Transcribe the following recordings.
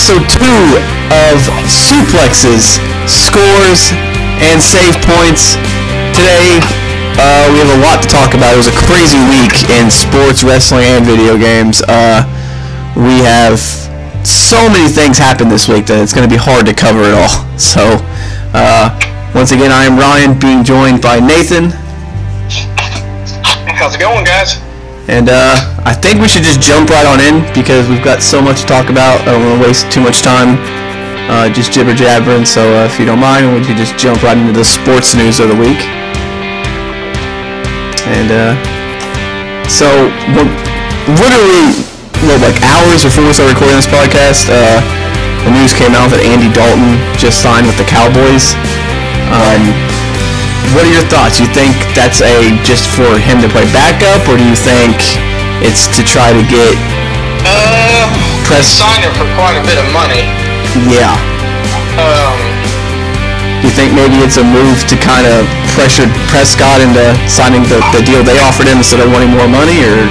episode two of Suplexes, Scores, and Save Points. Today, uh, we have a lot to talk about. It was a crazy week in sports, wrestling, and video games. Uh, we have so many things happen this week that it's going to be hard to cover it all. So, uh, once again, I am Ryan, being joined by Nathan. How's it going, guys? And uh, I think we should just jump right on in because we've got so much to talk about. I don't want to waste too much time uh, just jibber jabbering. So uh, if you don't mind, we could just jump right into the sports news of the week. And uh, so literally like hours before we started recording this podcast, uh, the news came out that Andy Dalton just signed with the Cowboys. Um, what are your thoughts? You think that's a just for him to play backup, or do you think it's to try to get Uh, Press- signed him for quite a bit of money. yeah? Um, you think maybe it's a move to kind of pressure Prescott into signing the, the deal they offered him instead of wanting more money, or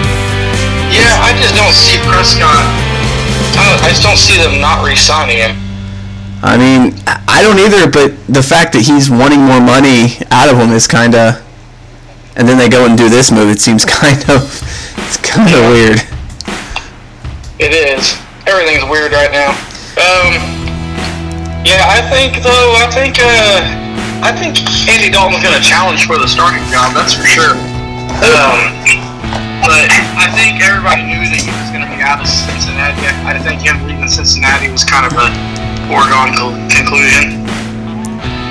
yeah, I just don't see Prescott. I, just don't see them not re-signing him. I mean, I I don't either. But the fact that he's wanting more money out of him is kind of, and then they go and do this move. It seems kind of, it's kind of weird. It is. Everything's weird right now. Um, yeah, I think though. I think. Uh, I think Andy Dalton's to challenge for the starting job. That's for sure. Um, but I think everybody knew that he was to be out of Cincinnati. I think him leaving Cincinnati was kind of a foregone co- conclusion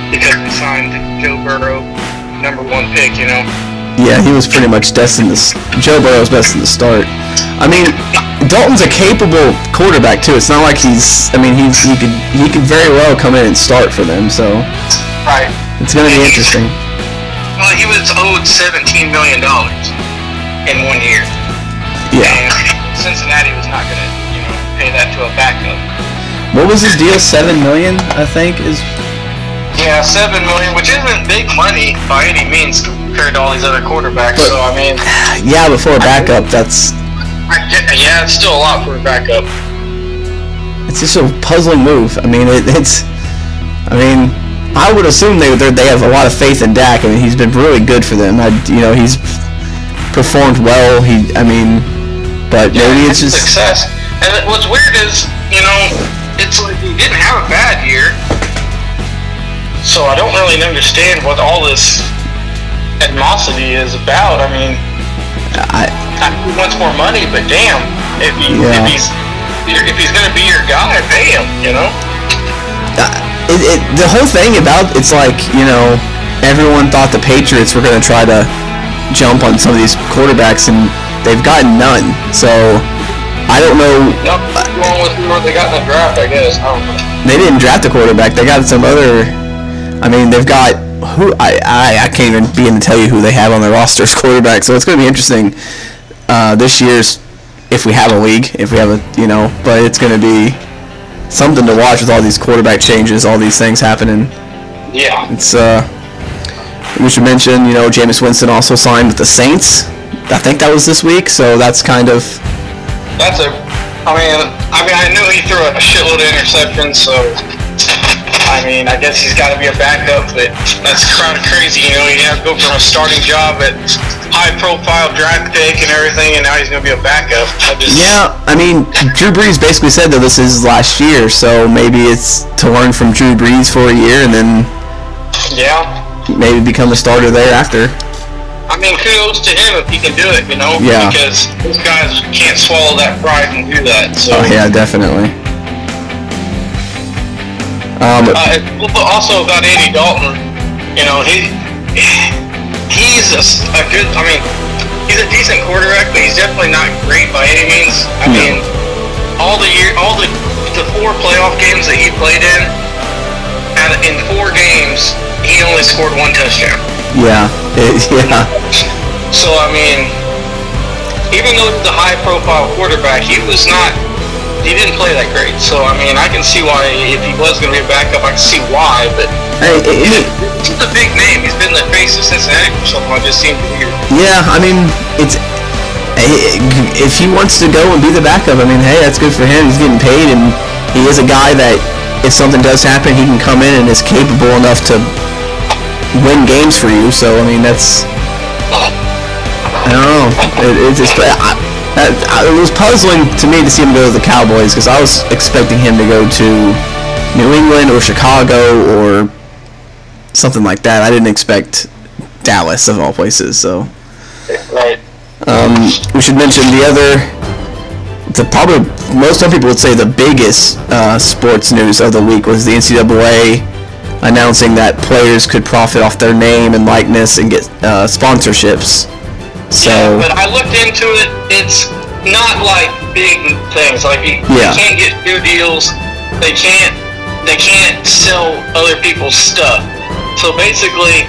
because he signed Joe Burrow, number one pick. You know. Yeah, he was pretty much destined to. Joe Burrow's destined to start. I mean, Dalton's a capable quarterback too. It's not like he's. I mean, he he could he could very well come in and start for them. So Right. it's gonna be interesting. Well, he was owed seventeen million dollars in one year, Yeah. and Cincinnati was not going to, you know, pay that to a backup. What was his deal? Seven million, I think, is. Yeah, seven million, which isn't big money by any means compared to all these other quarterbacks. so I mean, Yeah, before a backup, that's. I yeah, it's still a lot for a backup. It's just a puzzling move. I mean, it, it's. I mean, I would assume they they're- have a lot of faith in Dak. I mean, he's been really good for them. I, you know, he's performed well. He, I mean, but maybe it's just. success. And what's weird is, you know, it's like he didn't have a bad year, so I don't really understand what all this animosity is about. I mean, I, I he wants more money, but damn, if he Yeah. if he's if he's gonna be your guy, pay him. You know? uh, it, it, the whole thing about it's like you know everyone thought the Patriots were going to try to jump on some of these quarterbacks and they've gotten none. So I don't know. Nope. Going with where they got in the draft, I guess. I don't know. They didn't draft a quarterback. They got some other. I mean, they've got who I I, I can't even begin to tell you who they have on their roster as quarterback. So it's going to be interesting uh, this year's if we have a league, if we have a you know. But it's going to be something to watch with all these quarterback changes, all these things happening. Yeah. It's uh, we should mention, you know, Jameis Winston also signed with the Saints. I think that was this week, so that's kind of That's a. I mean, I mean, I knew he threw a shitload of interceptions, so. I mean, I guess he's got to be a backup, but that's kind of crazy. You know, you have to go from a starting job at high-profile draft pick and everything, and now he's going to be a backup. I just, yeah. I mean, Drew Brees basically said that this is his last year, so maybe it's to learn from Drew Brees for a year and then Yeah. maybe become a starter thereafter. I mean, kudos to him if he can do it, you know? Yeah. Because those guys can't swallow that pride and do that. So, Oh yeah, definitely. Um, uh, and also about Andy Dalton, you know, he he's a good. I mean, he's a decent quarterback, but he's definitely not great by any means. I No. mean, all the year, all the the four playoff games that he played in, and in four games, he only scored one touchdown. yeah, it, yeah, So I mean, even though he's a high-profile quarterback, he was not. He didn't play that great. So I mean, I can see why if he was going to be a backup, I can see why. But Hey, he's a, he's a big name. He's been the face of Cincinnati for so long. It just seems weird. Yeah, I mean, it's if he wants to go and be the backup, I mean, hey, that's good for him. He's getting paid, and he is a guy that if something does happen, he can come in and is capable enough to win games for you. So I mean, that's I don't know. It, it's just, I, it was puzzling to me to see him go to the Cowboys because I was expecting him to go to New England or Chicago or something like that. I didn't expect Dallas of all places. So. Right. Um, we should mention the other, the probably most some people would say the biggest uh, sports news of the week was the NCAA announcing that players could profit off their name and likeness and get uh, sponsorships. So, yeah, but I looked into it. It's not like big things. Like you, yeah. they can't get new deals. They can't. They can't sell other people's stuff. So basically,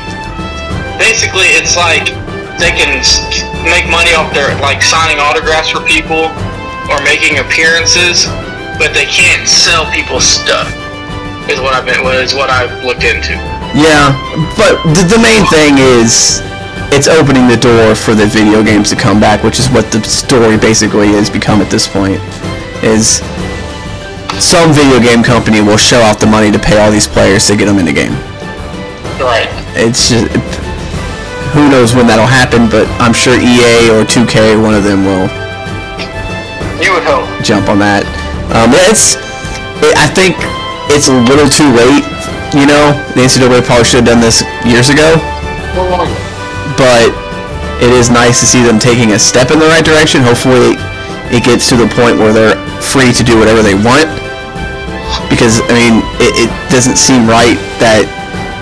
basically, it's like they can make money off their like signing autographs for people or making appearances, but they can't sell people's stuff. Is what I've been is what I've looked into. Yeah, but the, the main thing is it's opening the door for the video games to come back, which is what the story basically has become at this point. Is some video game company will shell out the money to pay all these players to get them in the game. Right. It's just who knows when that'll happen, but I'm sure EA or 2K, one of them will. You would hope. Jump on that. Um, it's. It, I think it's a little too late. You know, the NCAA probably should have done this years ago. But it is nice to see them taking a step in the right direction. Hopefully, it gets to the point where they're free to do whatever they want. Because I mean, it, it doesn't seem right that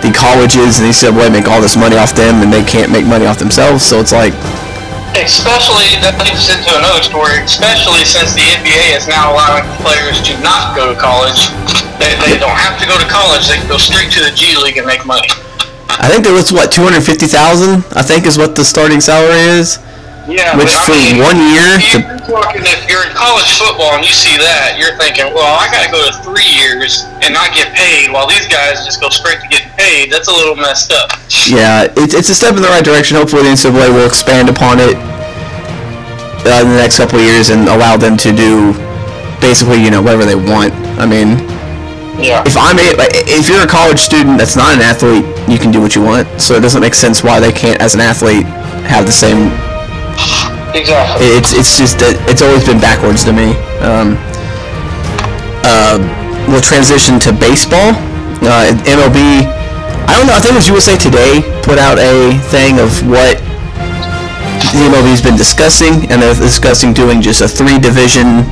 the colleges and the NCAA make all this money off them and they can't make money off themselves. So it's like, especially that leads us into another story. Especially since the NBA is now allowing players to not go to college. They, they don't have to go to college. They can go straight to the G League and make money. I think there was what two hundred fifty thousand. I think is what the starting salary is. Yeah, Which for mean, one year If to- you're, talking, if you're in college football and you see that, you're thinking, well, I got to go to three years and not get paid, while these guys just go straight to getting paid. That's a little messed up. Yeah, it, it's a step in the right direction. Hopefully, the NCAA will expand upon it uh, in the next couple of years and allow them to do basically, you know, whatever they want. I mean, Yeah. if I'm a, if you're a college student that's not an athlete, you can do what you want. So it doesn't make sense why they can't, as an athlete, have the same. Exactly. It's it's just that it's always been backwards to me. Um, uh, we'll transition to baseball. Uh, MLB. I don't know. I think it was USA Today put out a thing of what the MLB's been discussing, and they're discussing doing just a three division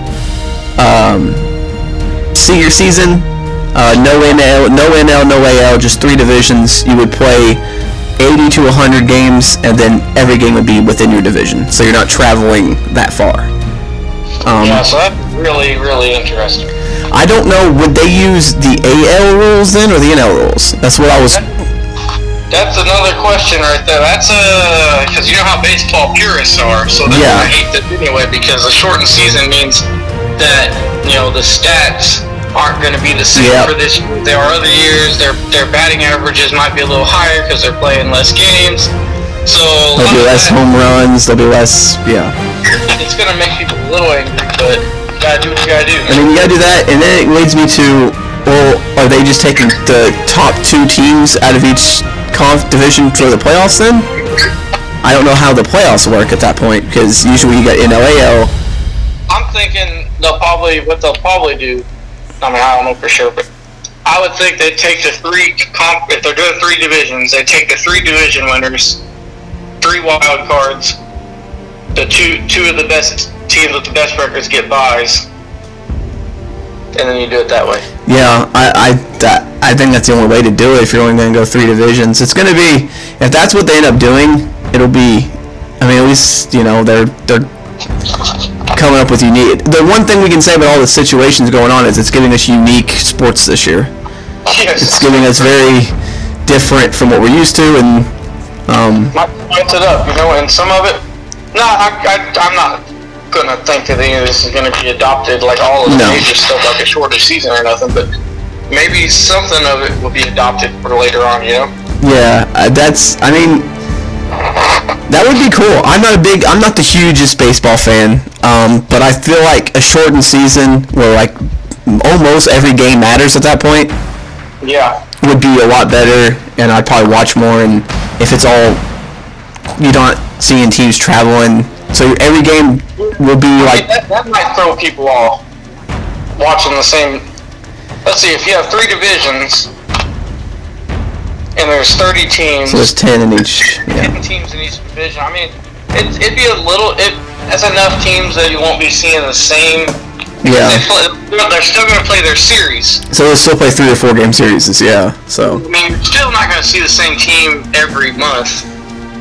um, senior season. Uh, no NL, no NL, no AL, just three divisions. You would play 80 to 100 games, and then every game would be within your division, so you're not traveling that far. Um, yeah, so that's really, really interesting. I don't know. Would they use the AL rules then, or the NL rules? That's what I was. That's another question right there. That's a because you know how baseball purists are, so they're Yeah. gonna hate this anyway. Because a shortened season means that you know the stats aren't going to be the same Yep. for this year. There are other years. Their their batting averages might be a little higher because they're playing less games. So There'll be less that- home runs. There'll be less. Yeah. It's going to make people a little angry, but you gotta do what you gotta do. I mean, you gotta do that, and then it leads me to, well, are they just taking the top two teams out of each conf division for the playoffs then? I don't know how the playoffs work at that point, because usually you got NLAL. I'm thinking they'll probably what they'll probably do. I mean, I don't know for sure, but I would think they'd take the three if they're doing three divisions. They take the three division winners, three wild cards. The two two of the best teams with the best records get buys, and then you do it that way. Yeah, I, I, I think that's the only way to do it if you're only going to go three divisions. It's going to be, if that's what they end up doing, it'll be, I mean, at least, you know, they're, they're coming up with unique, the one thing we can say about all the situations going on is it's giving us unique sports this year. Yes. It's giving us very different from what we're used to, and, um, might it up, you know, and some of it. No, I, I, I'm not gonna think that any of this is gonna be adopted like all of the No. major stuff, like a shorter season or nothing. But maybe something of it will be adopted for later on, you know. yeah, uh, that's, I mean, That would be cool. I'm not a big, I'm not the hugest baseball fan, um, but I feel like a shortened season where like almost every game matters at that point Yeah. would be a lot better, and I'd probably watch more. And if it's all, you don't seeing teams traveling, so every game will be like, that, that might throw people off watching the same. Let's see, if you have three divisions and there's 30 teams, so there's ten in each. Yeah. 10 teams in each division, I mean, it, it'd be a little. It, that's enough teams that you won't be seeing the same. Yeah. They play, they're still going to play their series. So they'll still play three or four game series. Yeah. So I mean, you're still not going to see the same team every month.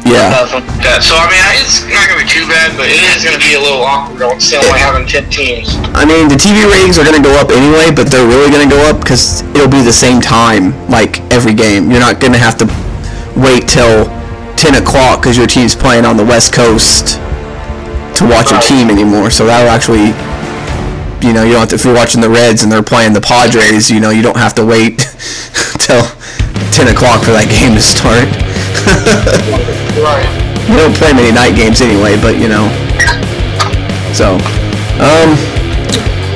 Yeah. Nothing like that. So I mean, it's not going to be too bad, but it is going to be a little awkward. Still only having 10 teams. I mean, the TV ratings are going to go up anyway, but they're really going to go up because it'll be the same time, like every game. You're not going to have to wait till 10 o'clock because your team's playing on the West Coast to watch your team anymore. So that'll actually, you know, you don't have to, if you're watching the Reds and they're playing the Padres, you know, you don't have to wait till 10 o'clock for that game to start. Right. we don't play many night games anyway, but you know. So, um,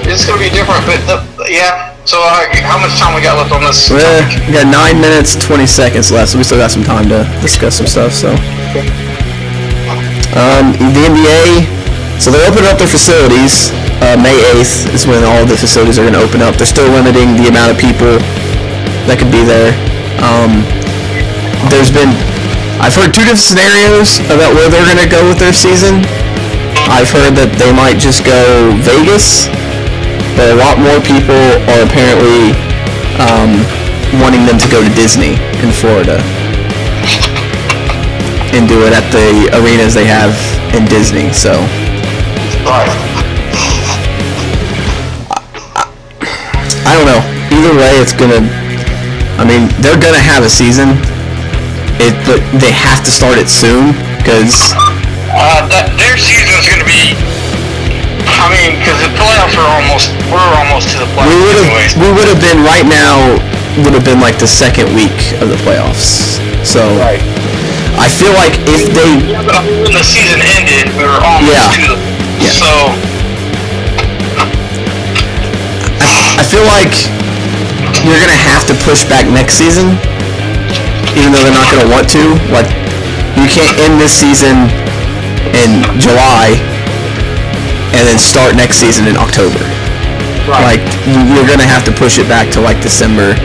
It's to be different, but the, yeah. So uh, how much time we got left on this? Well, topic? we got nine minutes, 20 seconds left, so we still got some time to discuss some stuff. So, um, the NBA, so they're opening up their facilities. Uh, May 8th is when all the facilities are going to open up. They're still limiting the amount of people that could be there. Um, there's been, I've heard two different scenarios about where they're going to go with their season. I've heard that they might just go Vegas, but a lot more people are apparently um, wanting them to go to Disney in Florida and do it at the arenas they have in Disney. So Right. I don't know. Either way, it's gonna. I mean, they're gonna have a season. It, but they have to start it soon because Uh, that, their season's going to be. I mean, because the playoffs are almost. We're almost to the we playoffs would have we would have been right now would have been like the second week of the playoffs. So Right. I feel like if they Yeah, but I mean, when the season ended, we were almost Yeah. to the. Yeah. So I feel like you're gonna have to push back next season, even though they're not gonna want to. Like, you can't end this season in July and then start next season in October. Right. Like, you- you're gonna have to push it back to like December.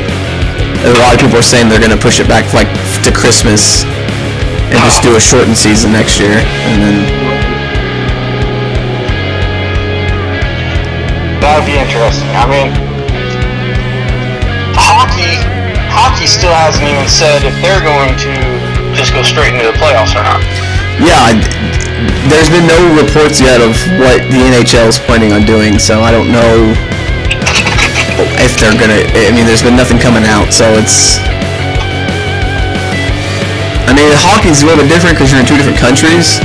A lot of people are saying they're gonna push it back like to Christmas and just do a shortened season next year, and then that would be interesting. I mean, hockey still hasn't even said if they're going to just go straight into the playoffs or not. Yeah, I- there's been no reports yet of what the NHL is planning on doing, so I don't know if they're gonna. I mean, there's been nothing coming out, so it's. I mean, hockey's a little bit different because you're in two different countries,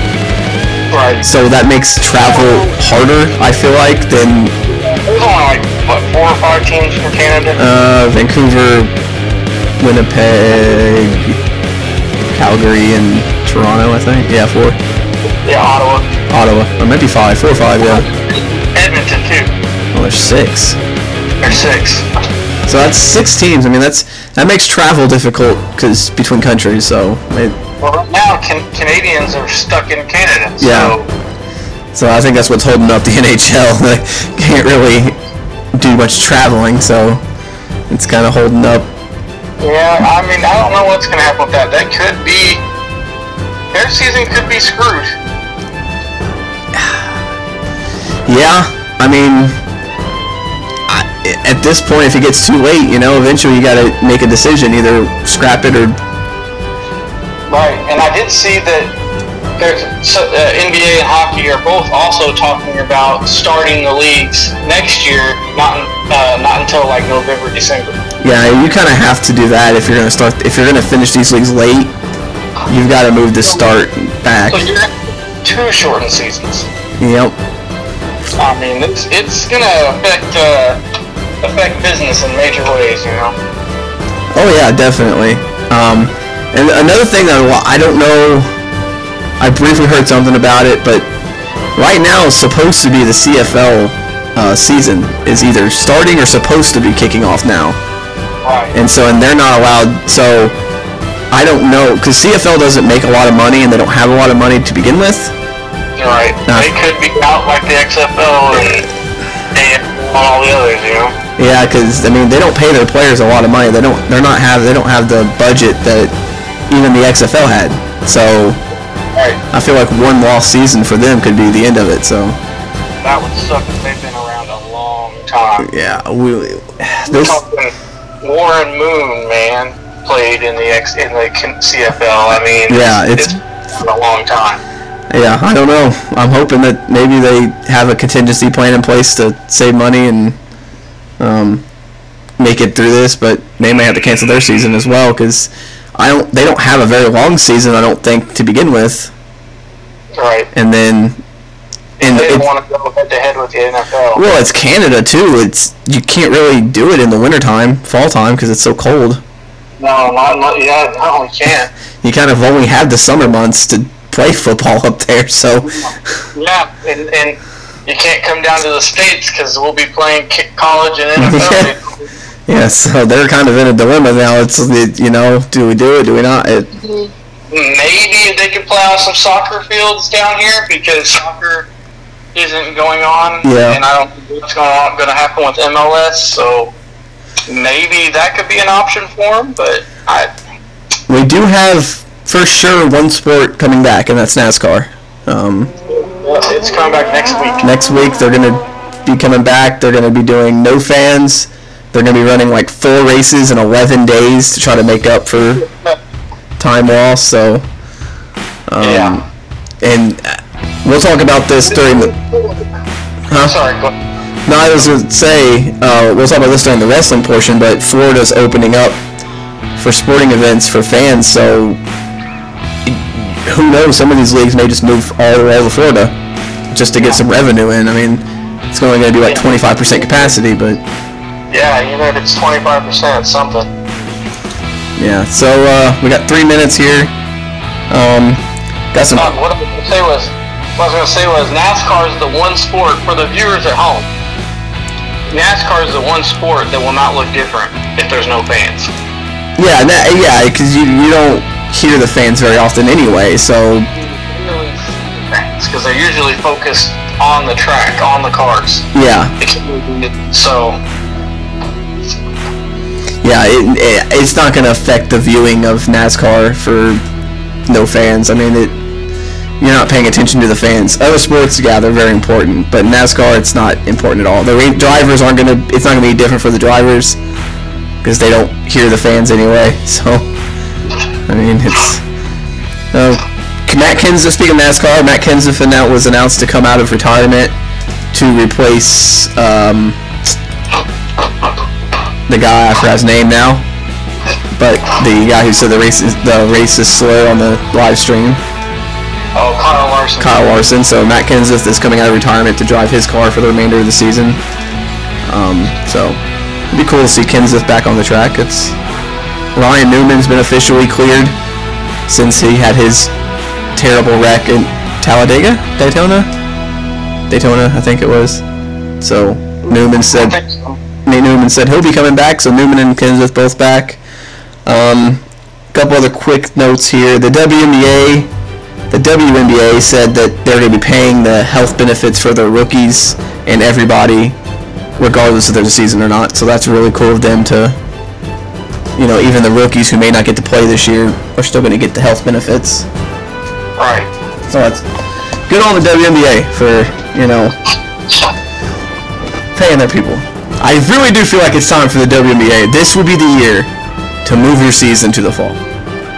Right. so that makes travel harder. I feel like than There's only like what four or five teams from Canada. uh, Vancouver, Winnipeg, Calgary, and Toronto. I think. Yeah, four. yeah, Ottawa, Ottawa, or maybe five, four or five. Yeah. Edmonton too. Well, there's six. There's six. So that's six teams. I mean, that's that makes travel difficult because between countries. So it, Well, right now can, Canadians are stuck in Canada. So Yeah. so I think that's what's holding up the NHL. They can't really do much traveling, so it's kind of holding up. Yeah, I mean, I don't know what's going to happen with that. That could be. Their season could be screwed. Yeah, I mean, I, at this point, if it gets too late, you know, eventually you got to make a decision, either scrap it or Right, and I did see that there's so, uh, NBA and hockey are both also talking about starting the leagues next year, not uh, not until like November, December. yeah, you kind of have to do that if you're gonna start. If you're gonna finish these leagues late, you've got to move the start back. So you're two shortened seasons. Yep. I mean, it's it's gonna affect uh, affect business in major ways, you know. Oh yeah, definitely. Um, and another thing that I don't know I briefly heard something about it, but right now it's supposed to be the CFL uh, season is either starting or supposed to be kicking off now. Right. And so, and they're not allowed. So, I don't know because CFL doesn't make a lot of money, and they don't have a lot of money to begin with. Right. Nah. They could be out like the XFL and, and all the others, you know. Yeah, because I mean, they don't pay their players a lot of money. They don't. They're not have. They don't have the budget that even the XFL had. So, Right. I feel like one lost season for them could be the end of it. So, That would suck if they've been around a long time. yeah, we. This, Warren Moon, man, played in the X in the CFL. I mean, Yeah, it's- been a long time. yeah, I don't know. I'm hoping that maybe they have a contingency plan in place to save money and um, make it through this, but they may have to cancel their season as well because I don't. They don't have a very long season, I don't think, to begin with, Right. and then. And They don't want to go head to head with the NFL. Well, it's Canada too. It's you can't really do it in the wintertime, fall time, because it's so cold. No, not, not yeah, no, we can't. You kind of only have the summer months to play football up there. So, Yeah, and, and you can't come down to the states because we'll be playing college and NFL. yeah, so they're kind of in a dilemma now. It's you know, do we do it? Do we not? It, Maybe they could play on some soccer fields down here because soccer isn't going on, Yeah. and I don't think what's going on going to happen with MLS. So maybe that could be an option for them. But I, we do have for sure one sport coming back, and that's NASCAR. Um, it's coming back next week. next week they're gonna be coming back. They're gonna be doing no fans. They're gonna be running like four races in 11 days to try to make up for time lost. So, um, Yeah. and uh, we'll talk about this during the. Huh? Sorry. Go, No, I was gonna say uh, we'll talk about this during the wrestling portion, but Florida's opening up for sporting events for fans. So who knows? Some of these leagues may just move all the way to Florida just to get some revenue in. I mean, it's only going to be like 25% capacity, but yeah, even if it's twenty five percent, something. yeah. So uh, we got three minutes here. Um, got some. What I was to say was, what I was to say was NASCAR is the one sport for the viewers at home. NASCAR is the one sport that will not look different if there's no fans. Yeah, that, yeah, because you you don't hear the fans very often anyway. So because they're usually focused on the track, on the cars. yeah, So yeah, it, it, it's not going to affect the viewing of NASCAR for no fans. I mean, it you're not paying attention to the fans. Other sports, yeah, they're very important, but NASCAR, it's not important at all. The drivers aren't going to. It's not going to be different for the drivers because they don't hear the fans anyway. So, I mean, it's. Uh, Matt Kenseth, speaking of NASCAR, Matt Kenseth was announced to come out of retirement to replace um, the guy I forgot his name now, but the guy who said the racist the racist slur on the live stream, oh, Kyle Larson. Kyle Larson. So Matt Kenseth is coming out of retirement to drive his car for the remainder of the season. Um, so it'd be cool to see Kenseth back on the track. It's Ryan Newman's been officially cleared since he had his terrible wreck in Talladega, Daytona, Daytona, I think it was. So Newman said. Nate Newman said he'll be coming back, so Newman and Kenseth both back. Um, couple other quick notes here. The WNBA, the WNBA said that they're going to be paying the health benefits for their rookies and everybody, regardless if there's a season or not. So that's really cool of them to, you know, even the rookies who may not get to play this year are still going to get the health benefits. Right. So that's good on the WNBA for you know paying their people. I really do feel like it's time for the WNBA. This would be the year to move your season to the fall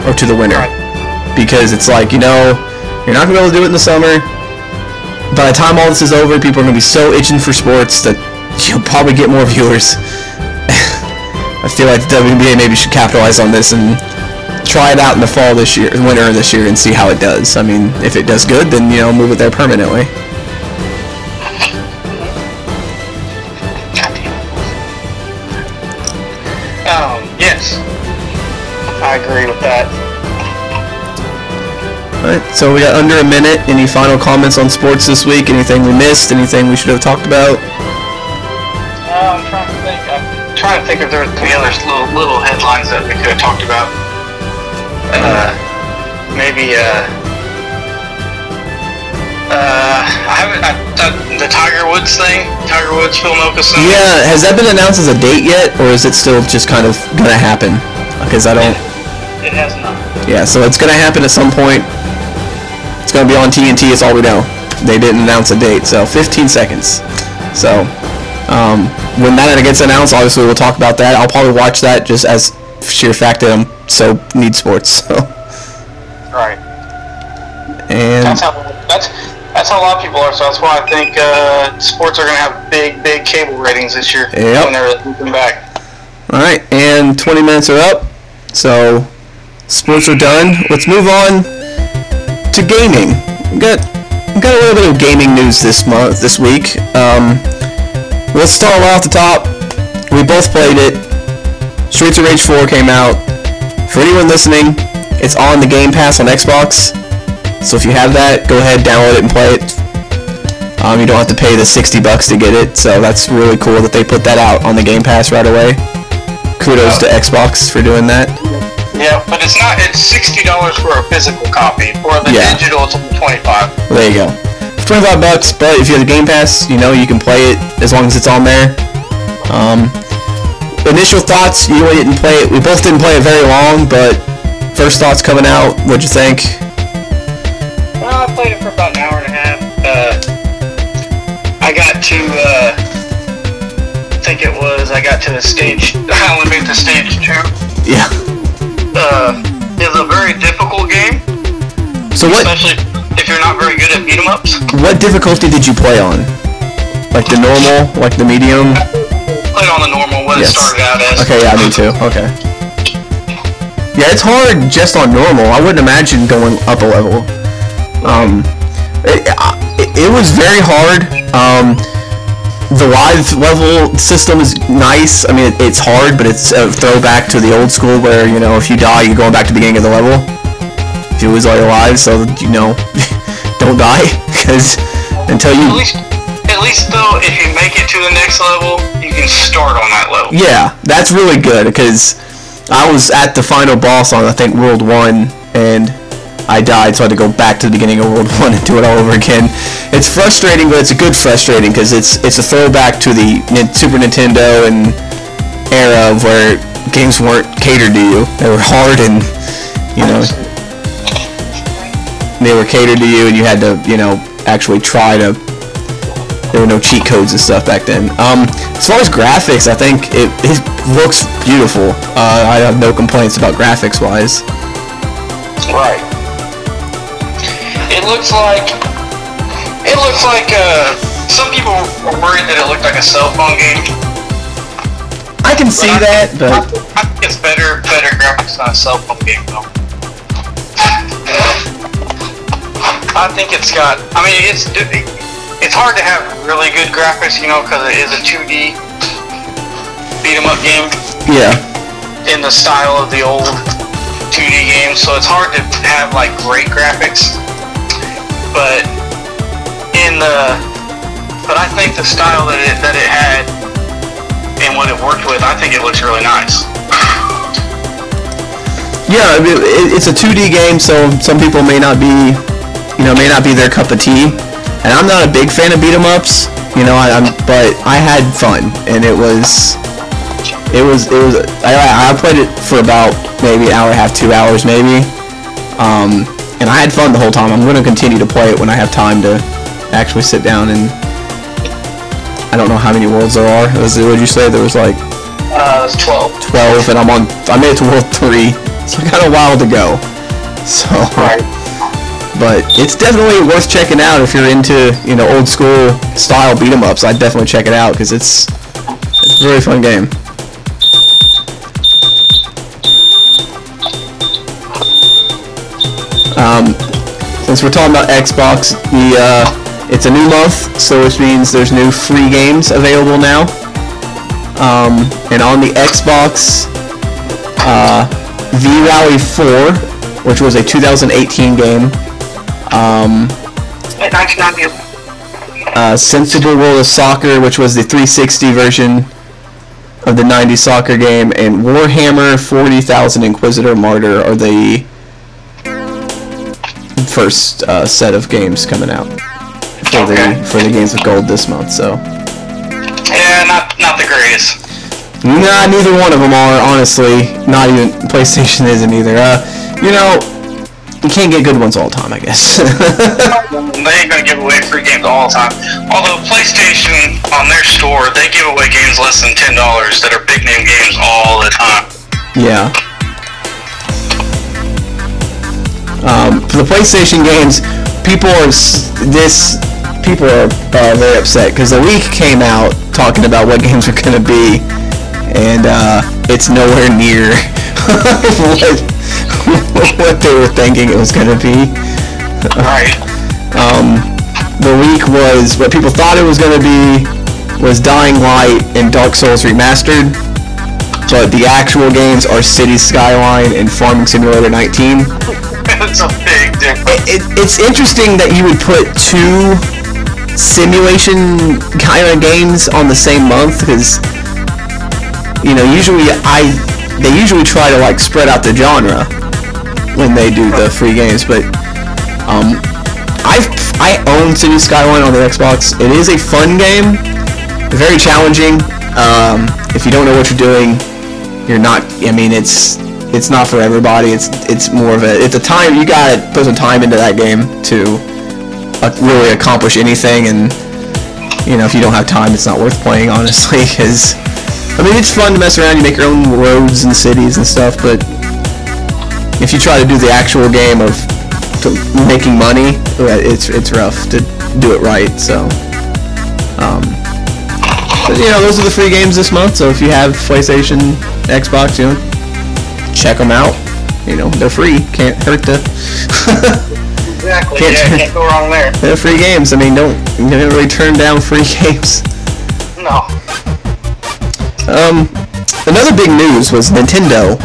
or to the winter Right. because it's like you know you're not gonna be able to do it in the summer. By the time all this is over, people are gonna be so itching for sports that you'll probably get more viewers. I feel like the WNBA maybe should capitalize on this and try it out in the fall this year, winter this year, and see how it does. I mean, if it does good, then you know move it there permanently. I agree with that. All right, so we got under a minute. Any final comments on sports this week? Anything we missed? Anything we should have talked about? Uh, I'm trying to think. I'm trying to think if there were any other little, little headlines that we could have talked about. Uh, maybe. Uh, uh, I haven't. I, uh, the Tiger Woods thing. Tiger Woods, Phil Mickelson. Yeah, has that been announced as a date yet, or is it still just kind of gonna happen? Because I don't. It has not. Yeah, so it's gonna happen at some point. It's gonna be on TNT. It's all we know. They didn't announce a date, so 15 seconds. So um, when that gets announced, obviously we'll talk about that. I'll probably watch that just as sheer fact that I'm so need sports. So Right. and That's how. That's that's how a lot of people are. So that's why I think uh, sports are going to have big, big cable ratings this year Yep. when they're looking back. all right, and 20 minutes are up. So sports are done. Let's move on to gaming. We got we got a little bit of gaming news this month, this week. Um, let's start off the top. We both played it. Streets of Rage 4 came out. For anyone listening, it's on the Game Pass on Xbox. So if you have that, go ahead, download it, and play it. Um, you don't have to pay the 60 bucks to get it, so that's really cool that they put that out on the Game Pass right away. Kudos to Xbox for doing that. Yeah, but it's not. It's sixty dollars for a physical copy. For the Yeah. digital, it's only twenty-five. Well, there you go. For 25 bucks, but if you have a Game Pass, you know you can play it as long as it's on there. Um, initial thoughts, you really didn't play it. We both didn't play it very long, but first thoughts coming out, what'd you think? Well, I played it for about an hour and a half. Uh, I got to. Uh, I think it was. I got to the stage. I only made to stage two. Yeah. Uh, it's a very difficult game, So what especially if you're not very good at beat 'em ups. what difficulty did you play on? Like the normal, like the medium? Played on the normal what Yes. it started out as. Okay, yeah, me too. Okay. Yeah, it's hard just on normal. I wouldn't imagine going up a level. Um, it, it, it was very hard. Um, the live level system is nice. I mean, it, it's hard, but it's a throwback to the old school where, you know, if you die, you're going back to the beginning of the level. If you lose all your lives, so, you know, don't die. Because until you... At least, at least though, if you make it to the next level, you can start on that level. Yeah, that's really good because I was at the final boss on I think World One and I died, so I had to go back to the beginning of World One and do it all over again. It's frustrating, but it's a good frustrating because it's it's a throwback to the Super Nintendo and era where games weren't catered to you. They were hard and you know they were catered to you, and you had to you know actually try to there were no cheat codes and stuff back then. Um, as far as graphics, I think it, it looks beautiful. Uh, I have no complaints about graphics wise. Right. It looks like it looks like uh, some people were worried that it looked like a cell phone game. I can see But I that, but I think it's better better graphics than a cell phone game though. I think it's got. I mean, it's it's hard to have really good graphics, you know, because it is a 2D beat 'em up game yeah, in the style of the old 2D games, so it's hard to have like great graphics. But in the, but I think the style that it that it had and what it worked with, I think it looks really nice. yeah. It's a 2D game, so some people may not be, you know, may not be their cup of tea. And I'm not a big fan of beat 'em ups, you know. I, I'm, but I had fun, and it was, it was, it was. I, I played it for about maybe an hour and a half, two hours, maybe. Um, and I had fun the whole time. I'm going to continue to play it when I have time to actually sit down and. I don't know how many worlds there are. Was it, what did you say? There was like Uh, it's 12. 12, and I'm on. I made it to world three, so I got a while to go. So, Right. but it's definitely worth checking out if you're into you know old school style beat 'em ups. I'd definitely check it out because it's it's a very fun game. Um, since we're talking about Xbox, the uh, it's a new month, so which means there's new free games available now. Um, and on the Xbox, uh, V Rally 4, which was a 2018 game, Um, Like 1990. uh, Sensible World of Soccer, which was the 360 version of the 90s soccer game, and Warhammer 40,000 Inquisitor Martyr are the first uh, set of games coming out for Okay. the for the games of gold this month. So, Yeah, not not the greatest. nah, neither one of them are honestly. Not even PlayStation isn't either. Uh, you know, you can't get good ones all the time, I guess. They ain't gonna give away free games all the time. Although PlayStation on their store, they give away games less than ten dollars that are big name games all the time. Yeah. Um, for the PlayStation games, people are this people are uh, very upset because the week came out talking about what games are going to be, and uh, it's nowhere near what, what they were thinking it was going to be. Right. Um, the week was what people thought it was going to be was Dying Light and Dark Souls Remastered. But the actual games are City Skyline and Farming Simulator 19. It's a big difference. It, it's interesting that you would put two simulation kind of games on the same month because you know usually I they usually try to like spread out the genre when they do the free games, but um, I've I own City Skyline on the Xbox. It is a fun game, very challenging. Um, if you don't know what you're doing, you're not. I mean, it's it's not for everybody. It's it's more of a it's a time you gotta put some time into that game to uh, really accomplish anything. And you know, if you don't have time, it's not worth playing. Honestly, because I mean, it's fun to mess around. You make your own roads and cities and stuff, but if you try to do the actual game of making money, it's it's rough to do it right. So, um, but you know, those are the free games this month. So if you have PlayStation, Xbox, you know, check them out. You know, they're free. Can't hurt to. Exactly. Can't- yeah, can't go wrong there. they're free games. I mean, don't you never really turn down free games. No. Um, another big news was Nintendo.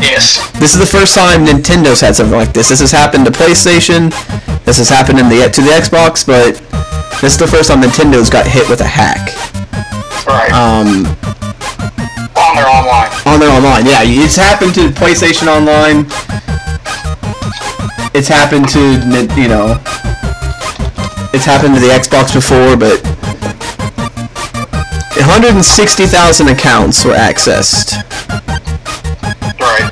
Yes. This is the first time Nintendo's had something like this. This has happened to PlayStation. This has happened in the to the Xbox, but this is the first time Nintendo's got hit with a hack. Right. Um, online. on their online. Yeah, it's happened to PlayStation Online. It's happened to you know. It's happened to the Xbox before, but 160,000 accounts were accessed. Right.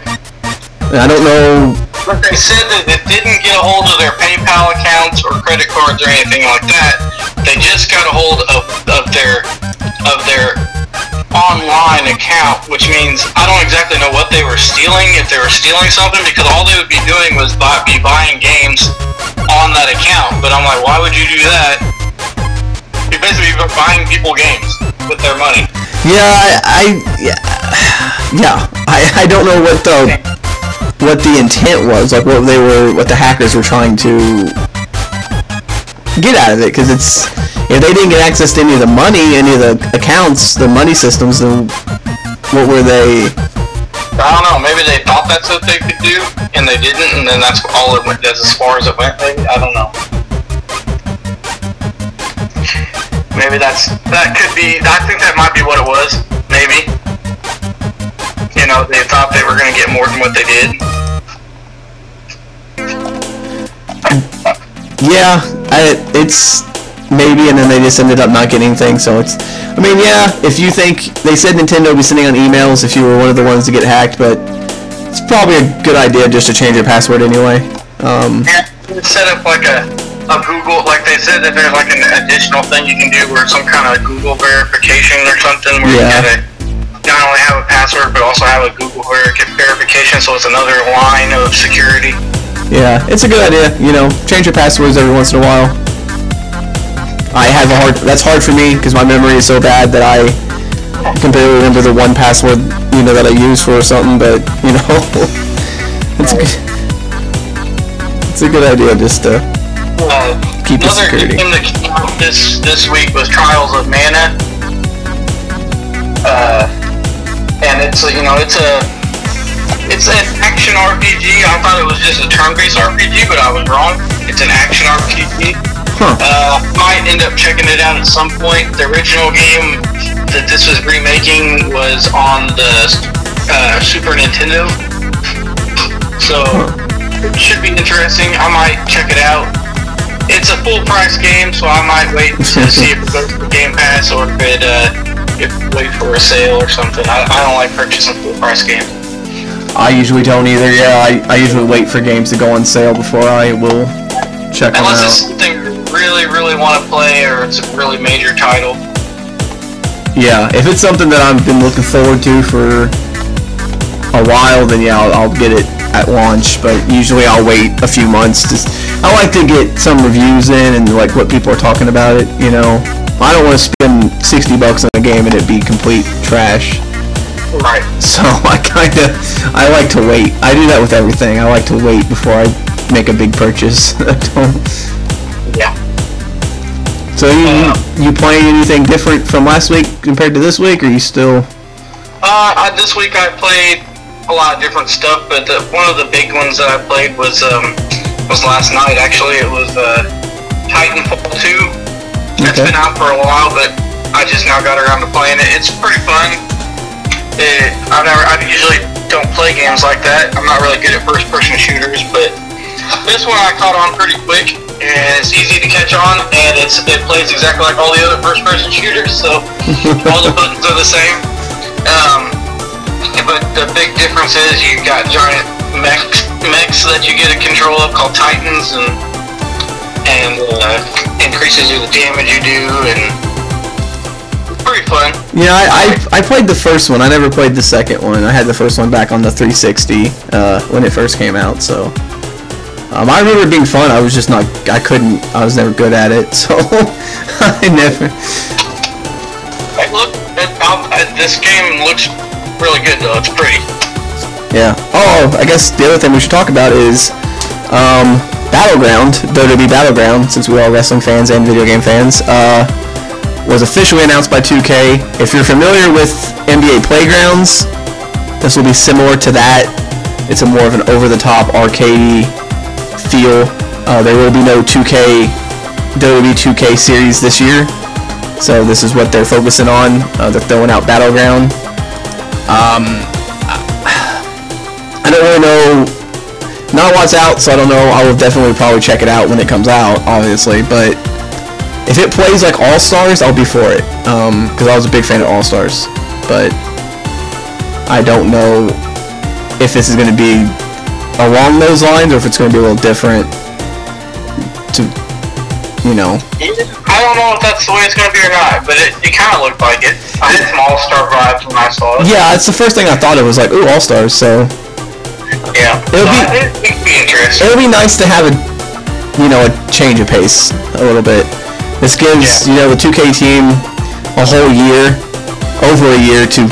And I don't know. But they said that it didn't get a hold of their PayPal accounts or credit cards or anything like that. They just got a hold of, of their of their online account, which means I don't exactly know what they were stealing, if they were stealing something, because all they would be doing was buy, be buying games on that account. But I'm like, why would you do that? You're basically buying people games with their money. Yeah, I, I yeah, yeah. I, I don't know what the what the intent was, like what they were, what the hackers were trying to get out of it, because it's if they didn't get access to any of the money, any of the accounts, the money systems, then what were they? I don't know. Maybe they thought that's what they could do, and they didn't, and then that's all it went. That's as far as it went. Maybe I don't know. Maybe that's that could be. I think that might be what it was. Maybe. You know, they thought they were going to get more than what they did. Yeah, I, it's maybe, and then they just ended up not getting things. So it's, I mean, yeah. If you think they said Nintendo would be sending on emails if you were one of the ones to get hacked, but it's probably a good idea just to change your password anyway. Um, Yeah, set up like a a Google, like they said that there's like an additional thing you can do where some kind of Google verification or something where Yeah. you gotta not only have a password but also have a Google verica- verification, so it's another line of security. yeah, it's a good idea. You know, change your passwords every once in a while. I have a hard. That's hard for me because my memory is so bad that I can barely remember the one password you know that I use for something. But you know, it's a good, it's a good idea just to Uh, Keep the another security. game that came out this this week was Trials of Mana. Uh, and it's a, you know it's a it's an action RPG. I thought it was just a turn-based RPG, but I was wrong. It's an action RPG. Huh. Uh, might end up checking it out at some point. The original game that this was remaking was on the uh, Super Nintendo, so it should be interesting. I might check it out. It's a full price game, so I might wait to see if it goes to Game Pass or if it uh, if wait for a sale or something. I, I don't like purchasing full price games. I usually don't either. Yeah, I, I usually wait for games to go on sale before I will check them Unless out. it's something really, really want to play or it's a really major title. Yeah, if it's something that I've been looking forward to for a while, then yeah, I'll, I'll get it at launch. But usually I'll wait a few months. Just I like to get some reviews in and like what people are talking about it. You know, I don't want to spend sixty bucks on a game and it be complete trash. Right. So I kind of I like to wait. I do that with everything. I like to wait before I make a big purchase. I don't-. So you you playing anything different from last week compared to this week, or you still? Uh, I, this week I played a lot of different stuff, but the, one of the big ones that I played was um, was last night. Actually, it was uh, Titanfall 2. It's Okay. been out for a while, but I just now got around to playing it. It's pretty fun. It, I never, I usually don't play games like that. I'm not really good at first-person shooters, but this one I caught on pretty quick, and it's easy to catch on, and it's it plays exactly like all the other first-person shooters. So all the buttons are the same. Um, but the big difference is you've got giant mechs, mechs that you get a control of called Titans, and and uh, increases the damage you do, and pretty fun. Yeah, I, I, I played the first one. I never played the second one. I had the first one back on the 360 uh, when it first came out. So um, I remember it being fun. I was just not. I couldn't. I was never good at it. So I never. Hey, look, uh, this game looks really good though. It's pretty. Yeah. Oh, I guess the other thing we should talk about is um, Battleground, WWE Battleground, since we're all wrestling fans and video game fans, uh, was officially announced by 2K. If you're familiar with NBA Playgrounds, this will be similar to that. It's a more of an over-the-top arcade feel. Uh, there will be no 2K WWE 2K series this year, so this is what they're focusing on. Uh, they're throwing out Battleground. Um, I don't really know. Not what's out, so I don't know. I will definitely probably check it out when it comes out, obviously. But if it plays like All Stars, I'll be for it. Because I was a big fan of All Stars. But I don't know if this is going to be along those lines or if it's going to be a little different. To you know, I don't know if that's the way it's gonna be or not, but it, it kind of looked like it. I had some All Star vibes when I saw it. yeah, it's the first thing I thought of was like, ooh, All Stars. So Yeah. It'll be- it, it'd be interesting. it'll be nice to have a you know a change of pace a little bit. This gives you know the 2K team a whole year, over a year to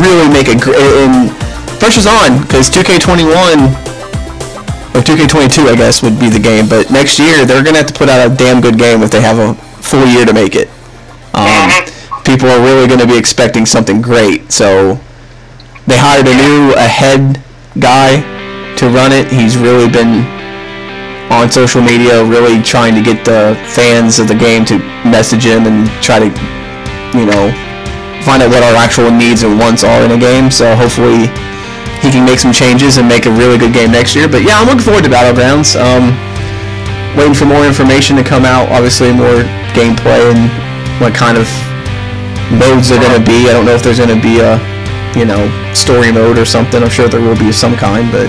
really make a great. And pressure's on because 2K21 or 2K22 I guess would be the game, but next year they're gonna have to put out a damn good game if they have a full year to make it. Um, people are really going to be expecting something great, so they hired a new a head guy to run it. He's really been on social media, really trying to get the fans of the game to message him and try to, you know, find out what our actual needs and wants are in a game. So hopefully he can make some changes and make a really good game next year. But yeah, I'm looking forward to Battlegrounds. Um, waiting for more information to come out. Obviously, more gameplay and what kind of modes they're going to be. I don't know if there's going to be a, you know, story mode or something. I'm sure there will be some kind, but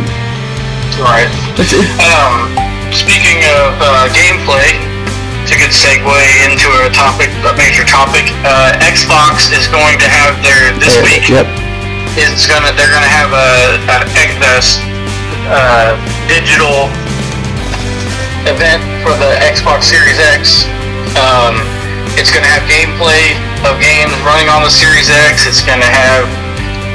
Right. Um, speaking of uh, gameplay, it's a good segue into a topic, a major topic. Uh, Xbox is going to have their this week. Yep. It's gonna they're gonna have a, a, a uh, digital event for the Xbox Series X. Um, it's gonna have gameplay of games running on the Series X. It's gonna have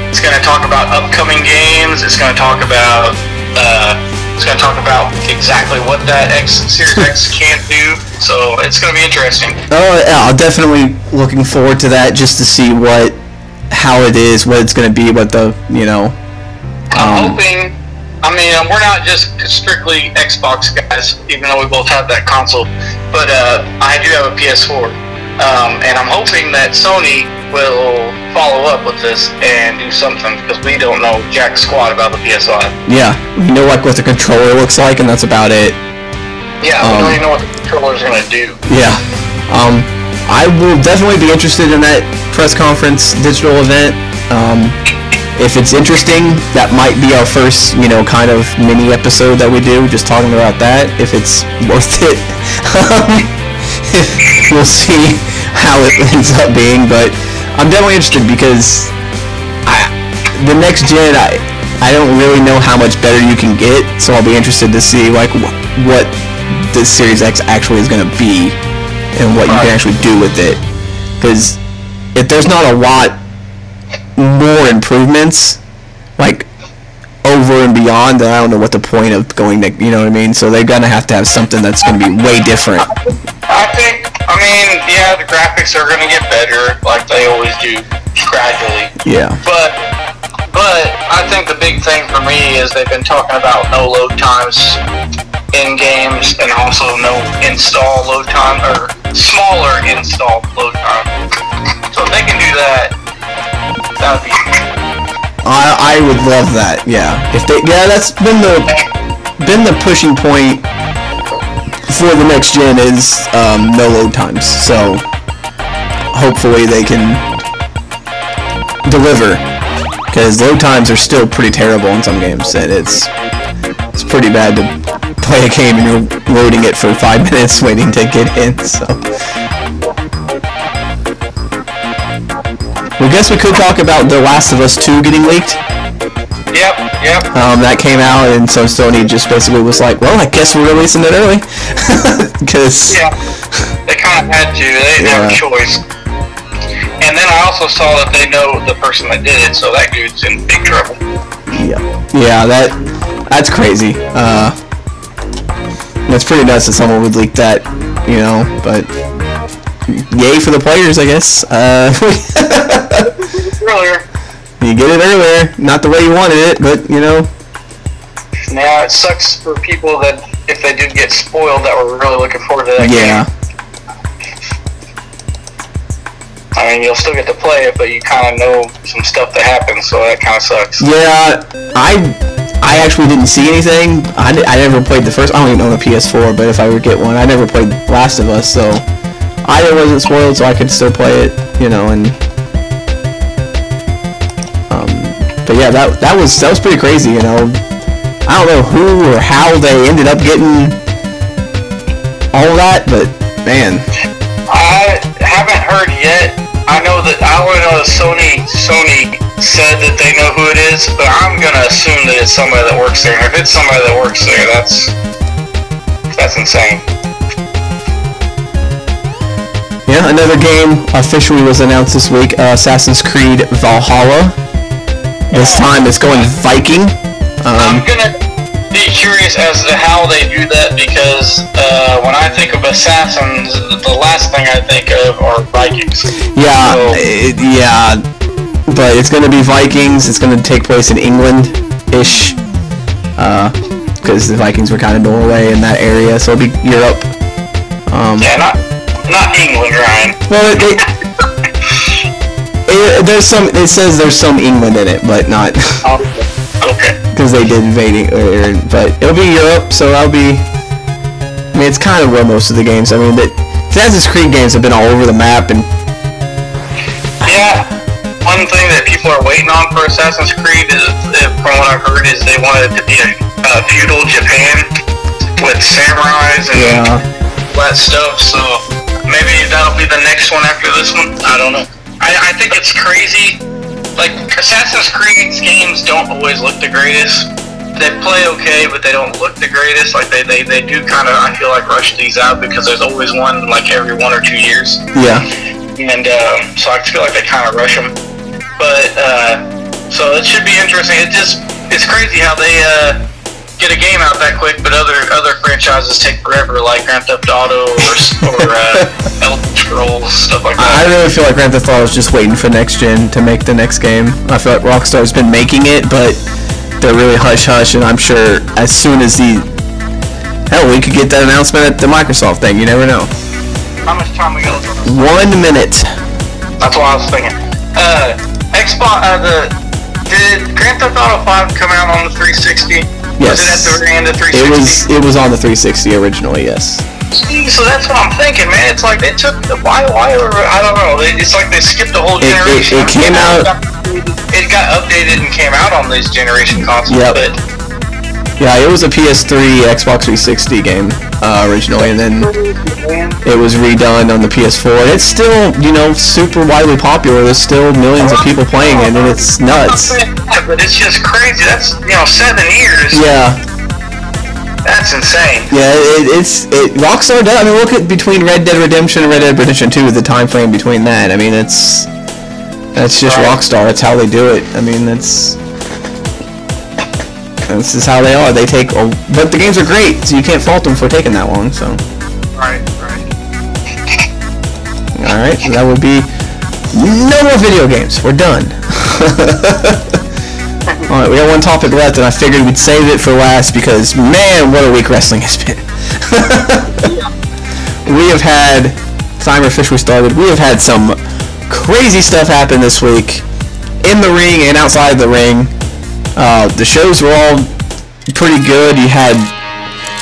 it's gonna talk about upcoming games. It's gonna talk about uh, it's gonna talk about exactly what that X Series X can do. So it's gonna be interesting. Oh yeah, I'm definitely looking forward to that just to see what, how it is, what it's going to be, what the, you know, I'm Um, hoping I mean, um, we're not just strictly Xbox guys, even though we both have that console. But uh, I do have a PS4, um, and I'm hoping that Sony will follow up with this and do something because we don't know jack squat about the PS5. Yeah, we know like what the controller looks like, and that's about it. Yeah, we Um, don't even know what the controller's gonna do. Yeah. Um, I will definitely be interested in that press conference digital event. Um, if it's interesting, that might be our first, you know, kind of mini episode that we do, just talking about that. If it's worth it, we'll see how it ends up being. But I'm definitely interested because I, the next gen, I, I don't really know how much better you can get. So I'll be interested to see like wh- what the Series X actually is going to be and what you can actually do with it. Because if there's not a lot more improvements, like over and beyond, then I don't know what the point of going to, you know what I mean? So they're gonna have to have something that's gonna be way different. I think, I mean, yeah, the graphics are gonna get better, like they always do, gradually. Yeah. But but I think the big thing for me is they've been talking about no load times in games and also no install load time or smaller install load time. So if they can do that, that would be I, I would love that. Yeah. If they yeah, that's been the been the pushing point for the next gen is um, no load times. So hopefully they can deliver because load times are still pretty terrible in some games and it's it's pretty bad to play a game and you're loading it for five minutes waiting to get in. So. Well, I guess we could talk about The Last of Us 2 getting leaked. Yep, yep. Um, that came out, and so Sony just basically was like, "Well, I guess we're releasing it early," because Yeah. They kinda had to, they didn't have a choice. And then I also saw that they know the person that did it, so that dude's in big trouble. yeah, yeah, that that's crazy. Uh, that's pretty nuts that someone would leak that, you know. But yay for the players, I guess. Uh, Earlier. you get it earlier, not the way you wanted it, but you know, Now it sucks for people that if they do get spoiled that were really looking forward to that yeah, game. I mean, you'll still get to play it, but you kind of know some stuff that happens, so that kind of sucks. yeah. I I actually didn't see anything. I, I never played the first. I don't even own a PS4, but if I would get one, I never played Last of Us, so I wasn't spoiled, so I could still play it, you know. And um, but yeah, that that was that was pretty crazy, you know. I don't know who or how they ended up getting all that, but man, I haven't heard yet. I know that I only know Sony Sony said that they know who it is, but I'm gonna assume that it's somebody that works there. If it's somebody that works there, that's that's insane. yeah, another game officially was announced this week: uh, Assassin's Creed Valhalla. This time it's going Viking. I'm Um, gonna be curious as to how they do that because uh, when I think of assassins, the last thing I think of are Vikings. yeah, So- it- yeah, but it's going to be Vikings. It's going to take place in England-ish, because the Vikings were kind of Norway in that area, so it'll be Europe. Um, Yeah, not not England, Ryan. well, it, it, there's some. It says there's some England in it, but not Oh, okay. because they did invading. But it'll be Europe, so I'll be. I mean, it's kind of where most of the games. I mean, the Assassin's Creed games have been all over the map, and Yeah, one thing that people are waiting on for Assassin's Creed is, uh, from what I've heard, is they want it to be a uh, feudal Japan with samurais and yeah. that stuff. So maybe that'll be the next one after this one. I don't know. I, I think it's crazy. Like Assassin's Creed games don't always look the greatest. They play okay, but they don't look the greatest. Like they, they, they do kind of I feel like rush these out because there's always one like every one or two years Yeah. and um, so I feel like they kind of rush them. But uh, so it should be interesting. It just it's crazy how they uh, get a game out that quick, but other other franchises take forever, like Grand Theft Auto or or uh, Elder Scrolls stuff like that. I really feel like Grand Theft Auto is just waiting for next gen to make the next game. I feel like Rockstar's been making it, but they're really hush hush, and I'm sure as soon as the hell we could get that announcement at the Microsoft thing. You never know. How much time we got? One minute. That's what I was thinking. Uh, Xbox. Uh, the did Grand Theft Auto 5 come out on the 360? Yes. Was it at the very end of 360? It was it was on the 360 originally. Yes. See, so that's what I'm thinking, man. It's like they took the why, why, or I don't know. It's like they skipped a whole It- it- generation. it came out- It got updated and came out on these generation consoles, Yep. but Yeah, it was a PS3, Xbox 360 game uh, originally, and then it was redone on the PS4. And it's still, you know, super widely popular. There's still millions of people playing it, and it's nuts. But it's just crazy. That's you know seven years. Yeah, That's insane. yeah, it, it's it. Rockstar does. I mean, look at between Red Dead Redemption and Red Dead Redemption 2, the time frame between that. I mean, it's that's just Right. Rockstar. It's how they do it. I mean, that's this is how they are. They take, a, but the games are great, so you can't fault them for taking that long. So. Right, right. All right, that would be no more video games. We're done. All right, we got one topic left, and I figured we'd save it for last because man, what a week wrestling has been. we have had timer officially started. We have had some crazy stuff happen this week in the ring and outside the ring. Uh, the shows were all pretty good. You had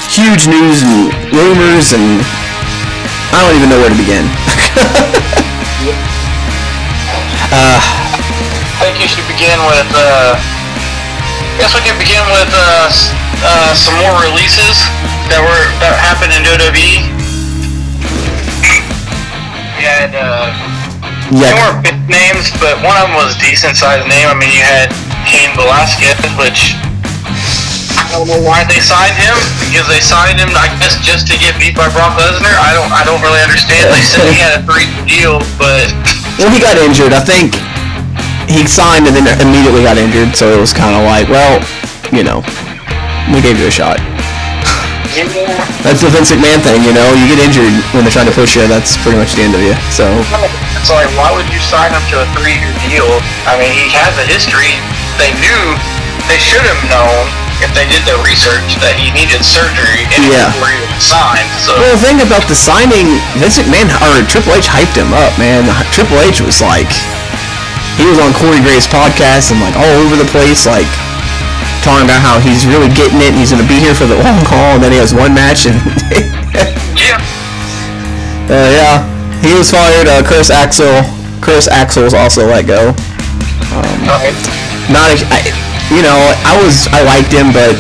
huge news and rumors, and I don't even know where to begin. I think you should begin with. Uh, I guess we can begin with uh, uh, some more releases that were that happened in WWE. We had uh, they Yeah, weren't big names, but one of them was a decent sized name. I mean, you had Cain Velasquez, which I don't know why they signed him because they signed him, I guess, just to get beat by Brock Lesnar. I don't, I don't really understand. They said he had a three deal, but well, he got injured. I think he signed and then immediately got injured, so it was kind of like, well, you know, we gave you a shot. That's the Vince McMahon thing, you know. You get injured when they're trying to push you. That's pretty much the end of you. So it's like, why would you sign up to a three-year deal? I mean, he has a history. They knew, they should have known if they did their research that he needed surgery and Yeah. before he was signed. So. Well, the thing about the signing, Vince McMahon or Triple H hyped him up, man. Triple H was like, he was on Corey Graves' podcast and like all over the place, like talking about how he's really getting it and he's gonna be here for the long haul. And then he has one match and Yeah. uh, yeah, he was fired. Uh, Curtis Axel, Curtis Axel's also let go. Right. Not, I, you know, I was I liked him, but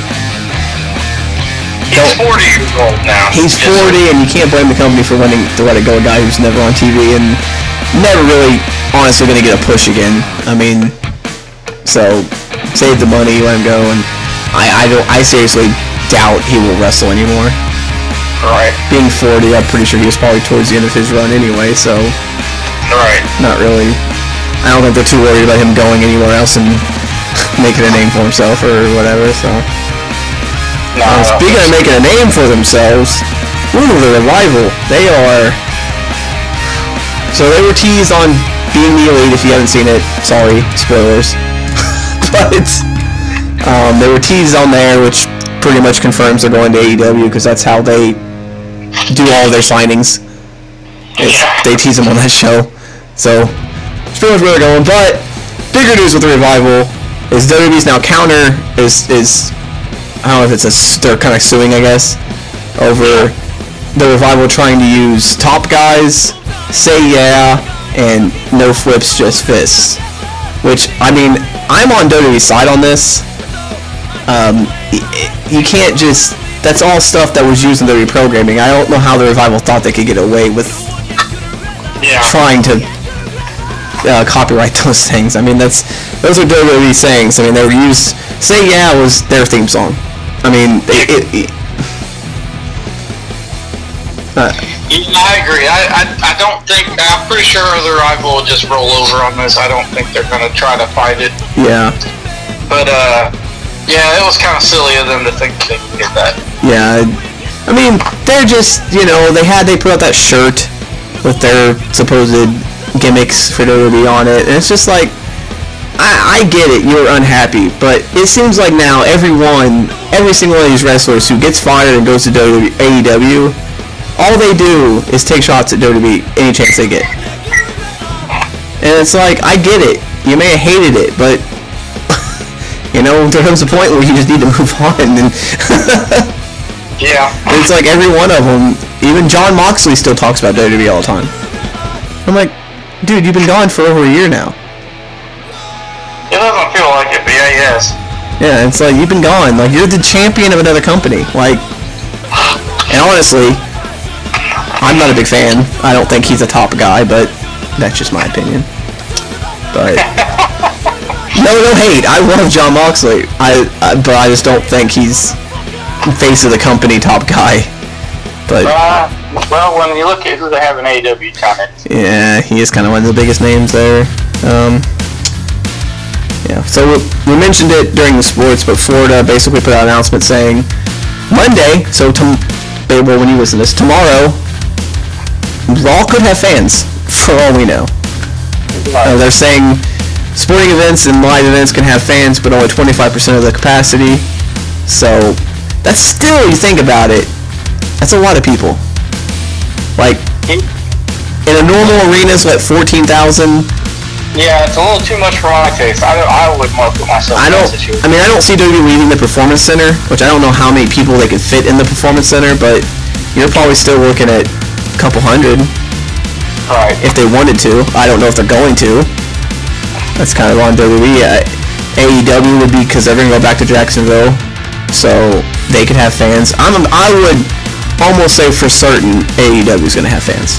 He's 40 years old now. He's 40, and you can't blame the company for wanting to let it go a guy who's never on TV and never really, honestly, going to get a push again. I mean, so save the money, let him go, and I, I don't, I seriously doubt he will wrestle anymore. Right. Being 40, I'm pretty sure he was probably towards the end of his run anyway, so Right. not really. I don't think they're too worried about him going anywhere else and making a name for himself or whatever. So. No. Uh, speaking of making a name for themselves, ooh, the revival. They are. So they were teased on being the elite. If you haven't seen it, sorry, spoilers. but um, they were teased on there, which pretty much confirms they're going to AEW because that's how they do all of their signings. Yeah. They tease them on that show. So it's pretty much where they're going. But bigger news with the revival is WWE's now counter is is I don't know if it's a they're kind of suing I guess over the revival trying to use top guys, say yeah, and no flips, just fists. Which I mean, I'm on WWE's side on this. Um, you can't just that's all stuff that was used in the reprogramming. I don't know how the revival thought they could get away with Yeah. trying to uh, copyright those things. I mean, that's those are WWE sayings. I mean, they were used. Say yeah was their theme song. I mean, it. it, it uh, I agree. I, I, I don't think, I'm pretty sure the rival will just roll over on this. I don't think they're going to try to fight it. yeah, But, uh, yeah, it was kind of silly of them to think they could get that. yeah. I mean, they're just you know they had they put out that shirt with their supposed gimmicks for WWE on it, and it's just like I, I get it. You're unhappy, but it seems like now everyone, every single one of these wrestlers who gets fired and goes to AEW, all they do is take shots at WWE any chance they get. And it's like, I get it. You may have hated it, but you know, there comes a point where you just need to move on. And yeah, it's like every one of them. Even Jon Moxley still talks about WWE all the time. I'm like, dude, you've been gone for over a year now. It doesn't feel like it, but yeah, yes. Yeah, it's like you've been gone. Like you're the champion of another company. Like, and honestly, I'm not a big fan. I don't think he's a top guy, but that's just my opinion. But no, no hate. I love Jon Moxley. I, I but I just don't think he's face of the company top guy. But uh, well, when you look at who they have in AEW, kind yeah, he is kind of one of the biggest names there. Um, yeah. So we mentioned it during the sports, but Florida basically put out an announcement saying Monday. So tom- well, when you listen to this, tomorrow, Raw could have fans for all we know. Uh, they're saying sporting events and live events can have fans, but only 25% of the capacity. So that's still, you think about it, that's a lot of people. Like in a normal arena, it's like 14,000 yeah, it's a little too much for my taste. I, I would more put myself. I don't. I mean, I don't see WWE leaving the performance center, which I don't know how many people they could fit in the performance center, but you're probably still looking at a couple hundred. Right. If they wanted to, I don't know if they're going to. That's kind of on WWE. Uh, AEW would be because they're gonna go back to Jacksonville, so they could have fans. I'm. I would almost say for certain AEW is gonna have fans.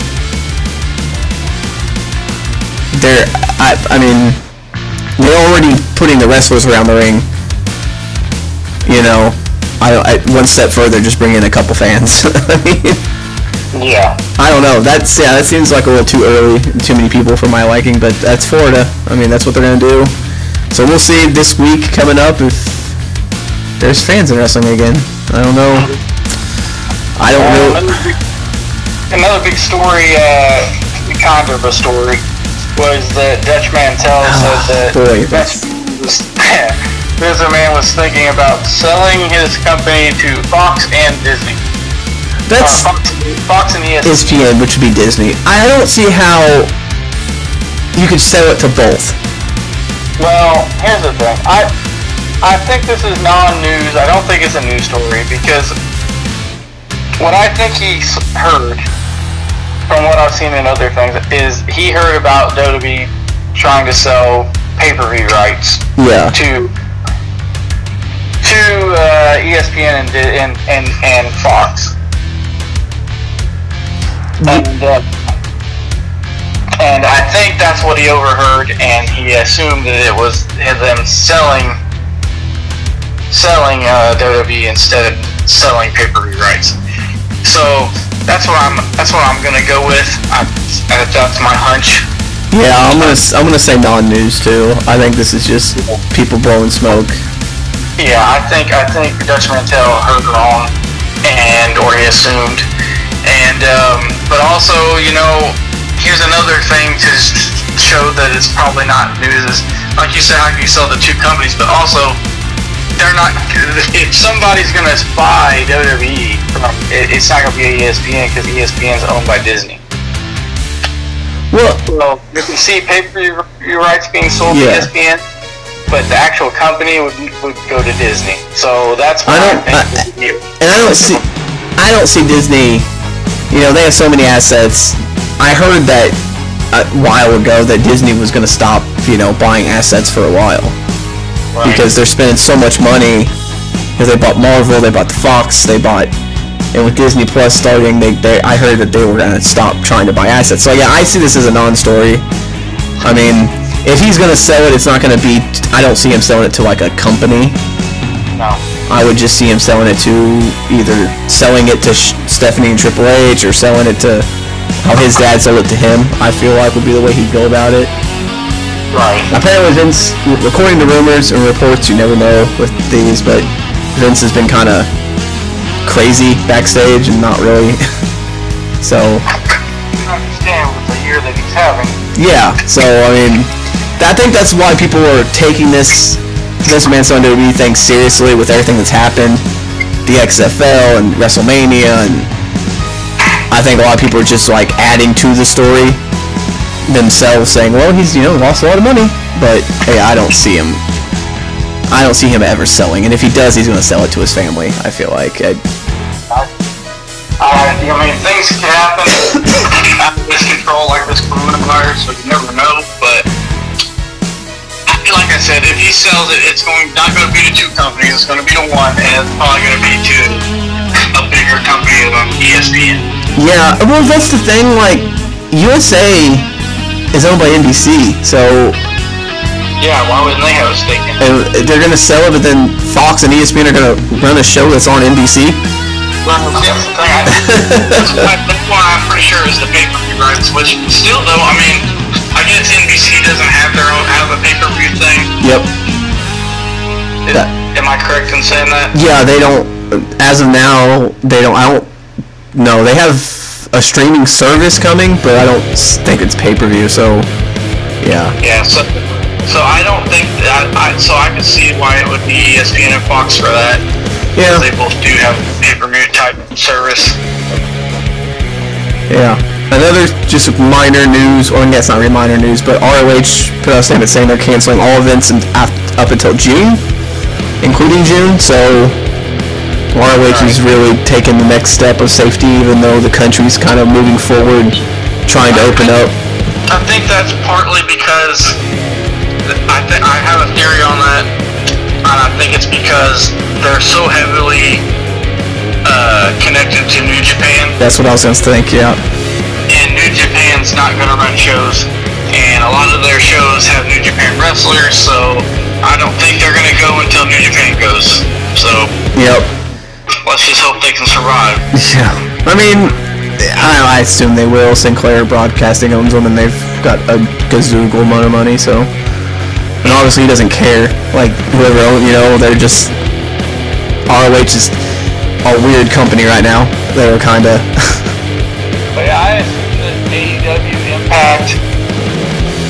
They're I, I mean, they're already putting the wrestlers around the ring. You know, I, I one step further, just bring in a couple fans. I mean, yeah. I don't know. That's yeah. That seems like a little too early. Too many people for my liking. But that's Florida. I mean, that's what they're gonna do. So we'll see this week coming up if there's fans in wrestling again. I don't know. I don't uh, know. Another big, another big story, uh, kind of a story was that Dutch Mantell oh, said that boy, that's... Man was thinking about selling his company to Fox and Disney. That's uh, Fox, Fox, and ESPN. ESPN, which would be Disney. I don't see how you could sell it to both. Well, here's the thing. I I think this is non-news. I don't think it's a news story because what I think he heard from what I've seen in other things, is he heard about WWE trying to sell pay-per-view rights yeah. to to uh, ESPN and, and and and Fox. And uh, and I think that's what he overheard, and he assumed that it was them selling selling uh, WWE instead of selling pay-per-view rights. So that's what I'm. That's what I'm gonna go with. I, that's my hunch. Yeah, I'm gonna. I'm gonna say non-news too. I think this is just people blowing smoke. Yeah, I think. I think Dutch Mantell heard wrong, and or he assumed, and um, but also, you know, here's another thing to show that it's probably not news. Is like you said, how can you sell the two companies, but also they're not. If somebody's gonna buy WWE, it's not gonna be ESPN because ESPN is owned by Disney. Well, well you can see pay-per-view rights being sold yeah. to ESPN, but the actual company would, would go to Disney. So that's why I don't. I I, and I don't see. I don't see Disney. You know, they have so many assets. I heard that a while ago that Disney was going to stop, you know, buying assets for a while right. because they're spending so much money. Because they bought Marvel, they bought the Fox, they bought, and with Disney Plus starting, they, they I heard that they were gonna stop trying to buy assets. So yeah, I see this as a non-story. I mean, if he's gonna sell it, it's not gonna be. I don't see him selling it to like a company. No. I would just see him selling it to either selling it to Stephanie and Triple H or selling it to how his dad sold it to him. I feel like would be the way he'd go about it. Right. Apparently, Vince, according to rumors and reports, you never know with these, but Vince has been kind of crazy backstage and not really. so. I understand with the year that he's having. Yeah. So I mean, I think that's why people are taking this this man's on WWE thing seriously with everything that's happened, the XFL and WrestleMania, and I think a lot of people are just like adding to the story themselves, saying, "Well, he's you know lost a lot of money," but hey, I don't see him. I don't see him ever selling, and if he does, he's going to sell it to his family. I feel like. I, Uh, I mean, things can happen out of this control like this coronavirus, so you never know. But like I said, if he sells it, it's going not going to be to two companies. It's going to be to one, and it's probably going to be to a bigger company than ESPN. yeah, well, that's the thing. Like USA is owned by NBC, so Yeah, why wouldn't they have a stake in it? and they're going to sell it, but then Fox and ESPN are going to run a show that's on NBC. Well, that's the thing. That's, why, that's why I'm pretty sure is the pay-per-view rights. Which still, though, I mean, I guess NBC doesn't have their own have a pay-per-view thing. Yep. Is- That- am I correct in saying that? Yeah, they don't. As of now, they don't. I don't. No, they have a streaming service coming, but I don't think it's pay per view. So, yeah, Yeah. So, so I don't think that. I, so I can see why it would be ESPN and Fox for that. yeah, They both do have pay-per-view type service. yeah. Another just minor news, or I guess not really minor news, but ROH put out a statement saying they're canceling all events and af- up until June, including June. So, ROH is really taking the next step of safety, even though the country's kind of moving forward, trying to open up. I think that's partly because I think I have a theory on that, and I think it's because they're so heavily uh, connected to New Japan, That's what I was gonna think. Yeah. and New Japan's not going to run shows, and a lot of their shows have New Japan wrestlers, so I don't think they're going to go until New Japan goes. So Yep. Let's just hope they can survive. Yeah. I mean, I, I assume they will. Sinclair Broadcasting owns them, and they've got a gazoogle amount of money, so. And obviously, he doesn't care. Like, whoever you know, they're just. ROH is a weird company right now. They're kind of. But yeah, I assume that AEW, Impact,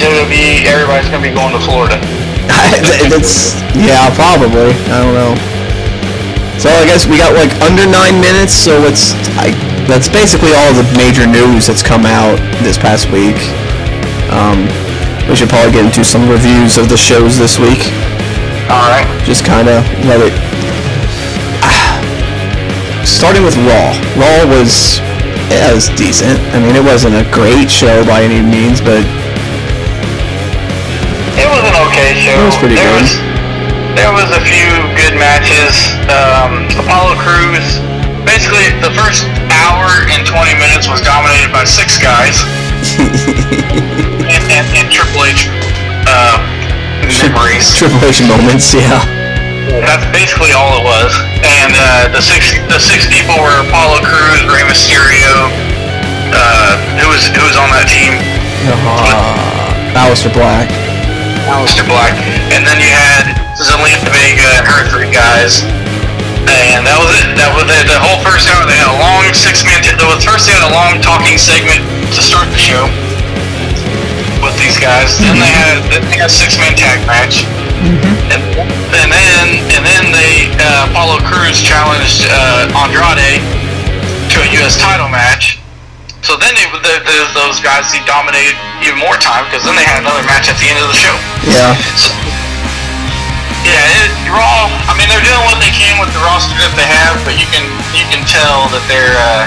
WWE, everybody's going to be going to Florida. that's. Yeah, probably. I don't know. So I guess we got like under nine minutes, so it's. I, that's basically all the major news that's come out this past week. Um, we should probably get into some reviews of the shows this week. Alright. Just kind of let it. Starting with Raw. Raw was. Yeah, it was decent. I mean, it wasn't a great show by any means, but It was an okay show. It was pretty there good. Was, there was a few good matches. Um, Apollo Crews, basically the first hour and 20 minutes was dominated by six guys. and, and, and Triple H uh, memories. Triple H moments, yeah. That's basically all it was. And uh, the six the six people were Apollo Crews, Rey Mysterio, uh, who was who was on that team, Uh, Aleister Black. Aleister Black, and then you had Zelina Vega and her three guys. And that was it. That was it. The whole first hour, they had a long six-man. T- the first, they had a long talking segment to start the show with these guys. Then they had then they had a six-man tag match. And, and then and then they uh, Apollo Crews challenged uh, Andrade to a U.S. title match. So then they, the, the, those guys he dominated even more time because then they had another match at the end of the show. Yeah. So, yeah, it, Raw. I mean, they're doing what they can with the roster that they have, but you can you can tell that they're uh,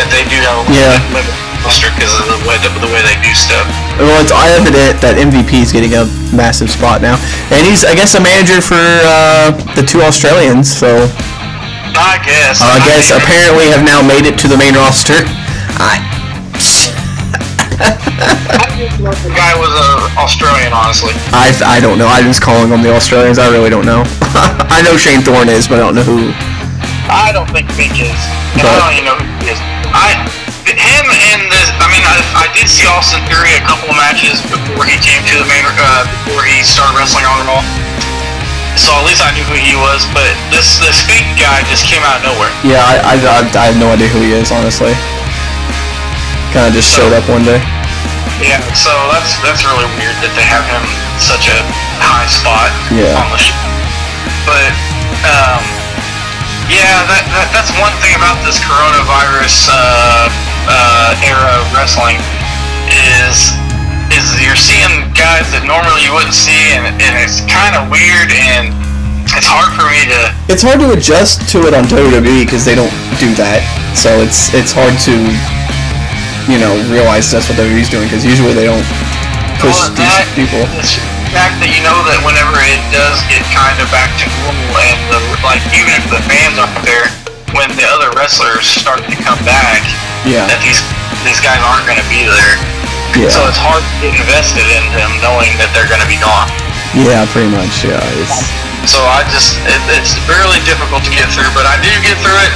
that they do have a Yeah. limited roster because of the way the, the way they do stuff. Well, it's evident that MVP is getting a massive spot now, and he's, I guess, a manager for uh, the two Australians. So I guess. I guess apparently have now made it to the main roster. I, The guy was an Australian, honestly. I, I don't know. I'm just calling them the Australians. I really don't know. I know Shane Thorne is, but I don't know who. I don't think Vic is. And I don't even know who he is. I, him and this, I mean, I, I did see Austin Theory a couple of matches before he came to the main, uh, before he started wrestling on Raw. So at least I knew who he was, but this this fake guy just came out of nowhere. Yeah, I, I, I, I have no idea who he is, honestly. Kind of just showed up one day. Yeah, so that's that's really weird that they have him such a high spot Yeah. on the show. But um, yeah, that, that that's one thing about this coronavirus uh, uh, era of wrestling is is you're seeing guys that normally you wouldn't see, and, and it's kind of weird, and it's hard for me to It's hard to adjust to it on WWE because they don't do that. So it's it's hard to you know realize that's what WWE's doing because usually they don't push Well, these that- people. It's the fact that you know that whenever it does get kind of back to normal, and the, like even if the fans aren't there, when the other wrestlers start to come back, Yeah, that these these guys aren't going to be there. yeah, So it's hard to get invested in them knowing that they're going to be gone. yeah, pretty much. Yeah, it's So I just it, it's really difficult to get through, but I do get through it.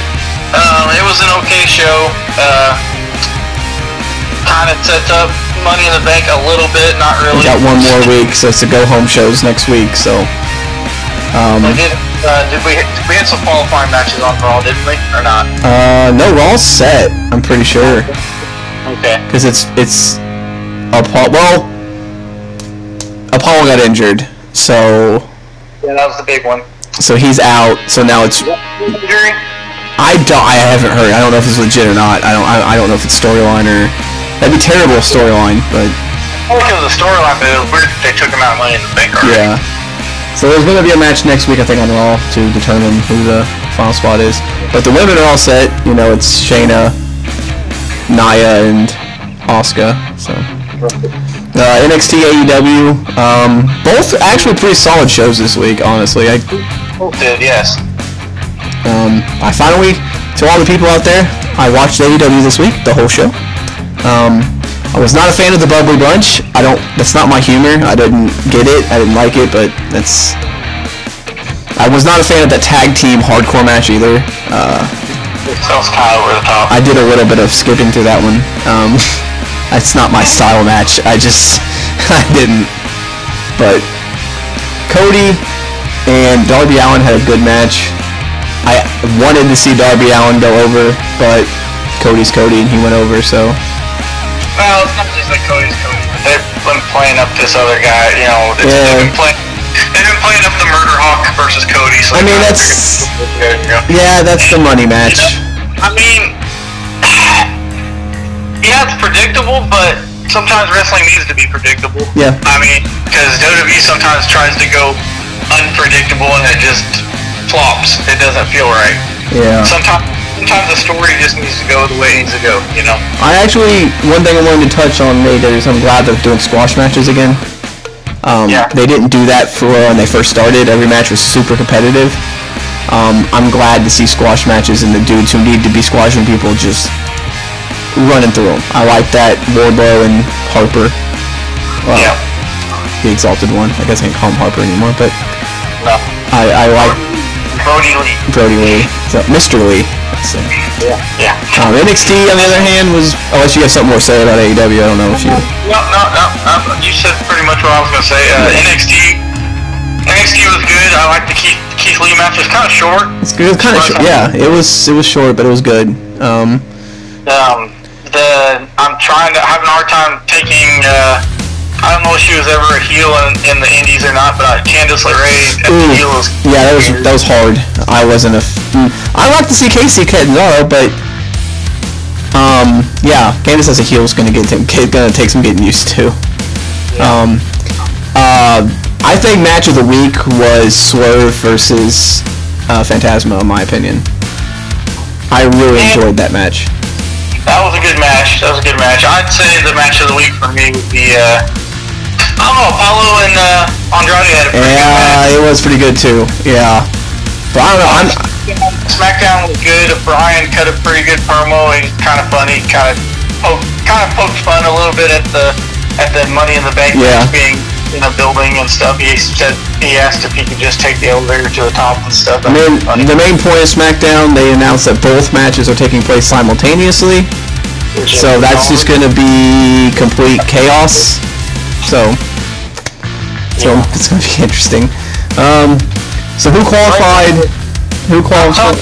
Um, it was an okay show. Uh, kind of sets up Money in the Bank a little bit, not really. we got one more week, so it's the go home shows next week. So um, We did, uh, did we we had some qualifying matches on Raw, didn't we, or not? uh, no, we're all set. I'm pretty sure Okay. because it's it's Apollo. Well, Apollo got injured, so Yeah, that was the big one. so he's out. So now it's Injury? I don't. I haven't heard. I don't know if it's legit or not. I don't. I, I don't know if it's storyline or that'd be terrible storyline. But Well, it was a storyline, but it was weird that they took him out of Money in the Bank already. yeah. So there's going to be a match next week, I think, on Raw to determine who the final spot is. But the women are all set. You know, it's Shayna, Nia, and Asuka. So uh, NXT, AEW, um, both actually pretty solid shows this week. Honestly, I Both did, yes. Um, I finally, to all the people out there, I watched AEW this week, the whole show. Um, I was not a fan of the Bubbly Bunch. I don't. That's not my humor. I didn't get it. I didn't like it, but that's. I was not a fan of that tag team hardcore match either. Uh, That was kind of over the top. I did a little bit of skipping through that one. Um, that's not my style match. I just, I didn't. But Cody and Darby Allin had a good match. I wanted to see Darby Allin go over, but Cody's Cody and he went over. So Well, it's not just like Cody's Cody. They've been playing up this other guy, you know. Yeah. They've been playing. They've been playing up the Murder Hawk versus Cody. So I mean, that's- figured- you know. yeah, that's the money match. I mean, yeah, it's predictable, but sometimes wrestling needs to be predictable. Yeah. I mean, because WWE sometimes tries to go unpredictable and it just flops. It doesn't feel right. Yeah. Sometimes, sometimes the story just needs to go the way it needs to go. You know. I actually, one thing I wanted to touch on AEW is I'm glad they're doing squash matches again. Um, Yeah. They didn't do that for when they first started. Every match was super competitive. Um, I'm glad to see squash matches and the dudes who need to be squashing people just running through them. I like that Wardlow and Harper. Well, Yeah. the exalted one. I guess I can't call him Harper anymore, but No. I, I like Brodie Lee. Brodie Lee. So, Mr. Lee. Let's. Yeah. Yeah. Um, NXT, on the other hand, was unless you have something more to say about AEW, I don't know if you. No, no, no, no. You said pretty much what I was gonna say. Uh, NXT. NXT was good. I like the Keith, Keith Lee match. It's kind of short. It's good. Kind of short. Yeah, it was. It was short, but it was good. Um, Um, the I'm trying to having a hard time taking. Uh, I don't know if she was ever a heel in, in the Indies or not, but uh, Candice LeRae Ooh. heel is yeah, that was that was hard. I wasn't a. F- mm, like to see Kacy Catanzaro, but um, yeah, Candice as a heel is gonna get to, gonna take some getting used to. Um, uh, I think match of the week was Swerve versus uh, Fantasma, in my opinion. I really Yeah. enjoyed that match. That was a good match. That was a good match. I'd say the match of the week for me would be. Uh, Know. Apollo and uh, Andrade had a pretty good match. Yeah, it was pretty good too. Yeah, but I don't know. I'm, SmackDown was good. Bryan cut a pretty good promo. He's kind of funny. Kind of poked, kind of poked fun a little bit at the at the Money in the Bank Yeah. being in a building and stuff. He said he asked if he could just take the elevator to the top and stuff. I That mean, the main point of SmackDown, they announced that both matches are taking place simultaneously. So that's just going to be complete chaos. So, so it's going to be interesting. Um, so who qualified? Who qualified?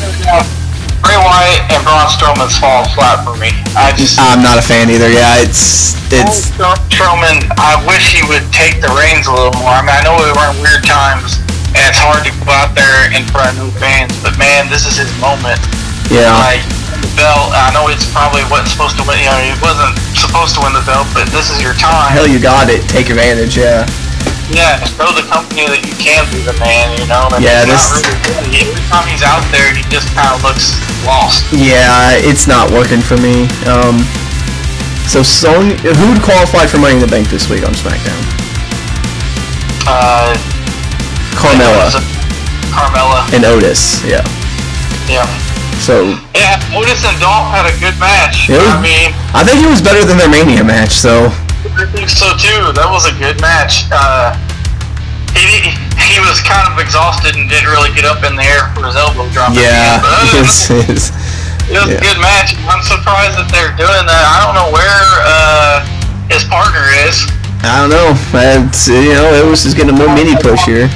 Bray Wyatt and Braun Strowman's fall flat for me. I just I'm not a fan either. Yeah, it's it's Strowman. I wish he would take the reins a little more. I mean, I know we were in weird times, and it's hard to go out there in front of new fans. But man, this is his moment. yeah. Like belt. I know it's probably wasn't supposed to win. You know, he wasn't supposed to win the belt, but this is your time. Hell, you got it. Take advantage. Yeah. Yeah, show the company that you can be the man, you know. And Yeah, this- really Every time he's out there, he just kind of looks lost. Yeah, it's not working for me. Um, so Sonya, who would qualify for Money in the Bank this week on SmackDown? Uh, Carmella Carmella. and Otis. Yeah. Yeah. So Yeah, Otis and Dolph had a good match. I mean, I think it was better than their Mania match. So I think so too. That was a good match. Uh, he he was kind of exhausted and didn't really get up in the air for his elbow drop. yeah, it's, it's, it was yeah. a good match. I'm surprised that they're doing that. I don't know where uh, his partner is. I don't know. It's, you know, it was just getting a more mini push here.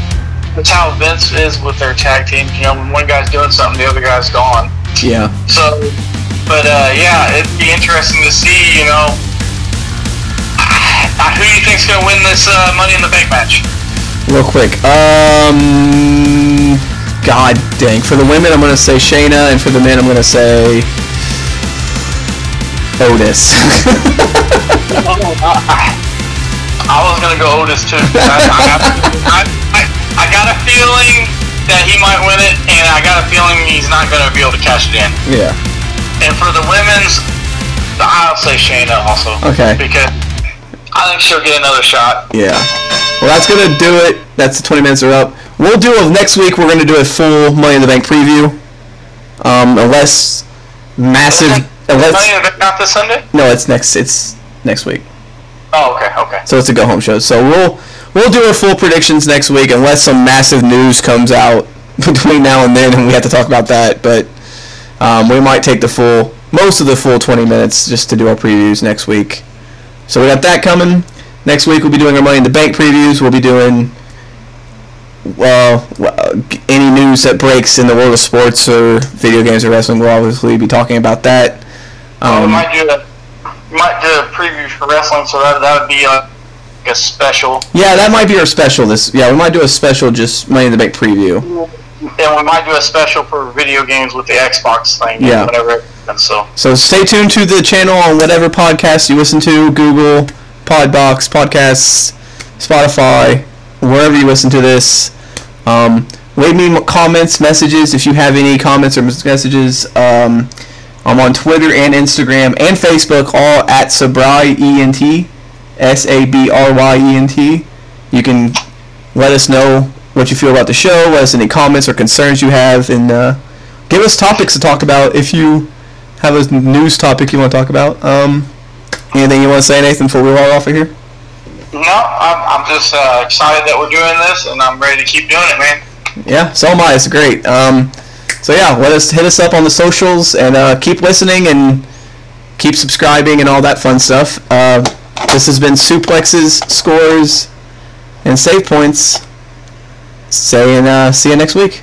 That's how Vince is with their tag teams. You know, when one guy's doing something, the other guy's gone. Yeah. So, but uh, yeah, it'd be interesting to see. You know, uh, who do you think's gonna win this uh, Money in the Bank match? Real quick. Um, God dang. For the women, I'm gonna say Shayna, and for the men, I'm gonna say Otis. I was gonna go Otis too. I, I, I, got a feeling that he might win it, and I got a feeling he's not gonna be able to cash it in. yeah. And for the women's, I'll say Shayna also. Okay. Because I think she'll get another shot. Yeah. Well, that's gonna do it. That's the 20 minutes are up. We'll do a next week. We're gonna do a full Money in the Bank preview. Um, unless massive. Money in the Bank not this Sunday? no, it's next. It's next week. Oh, okay, okay. So it's a go home show. So we'll we'll do our full predictions next week unless some massive news comes out between now and then, and we have to talk about that. But um, we might take the full most of the full 20 minutes just to do our previews next week. So we got that coming. Next week we'll be doing our Money in the Bank previews. We'll be doing well any news that breaks in the world of sports or video games or wrestling. We'll obviously be talking about that. Well, we Um, might do a we might do a preview for wrestling, so that that would be like a special. yeah, that might be our special. This yeah, we might do a special just Money in the Bank preview. And we might do a special for video games with the Xbox thing. Yeah. Whenever. And so. So stay tuned to the channel on whatever podcast you listen to, Google, Podbox, Podcasts, Spotify, wherever you listen to this. Um, leave me comments, messages if you have any comments or messages. Um, I'm on Twitter and Instagram and Facebook, all at SabryENT, S-A-B-R-Y-E-N-T. You can let us know what you feel about the show, let us any comments or concerns you have, and uh, give us topics to talk about if you have a news topic you want to talk about. Um, anything you want to say, Nathan, before we roll off of here? No, I'm, I'm just uh, excited that we're doing this, and I'm ready to keep doing it, man. Yeah, so am I. It's great. Um, so yeah, let us hit us up on the socials and uh, keep listening and keep subscribing and all that fun stuff. Uh, this has been suplexes, scores, and save points. Say and uh, see you next week.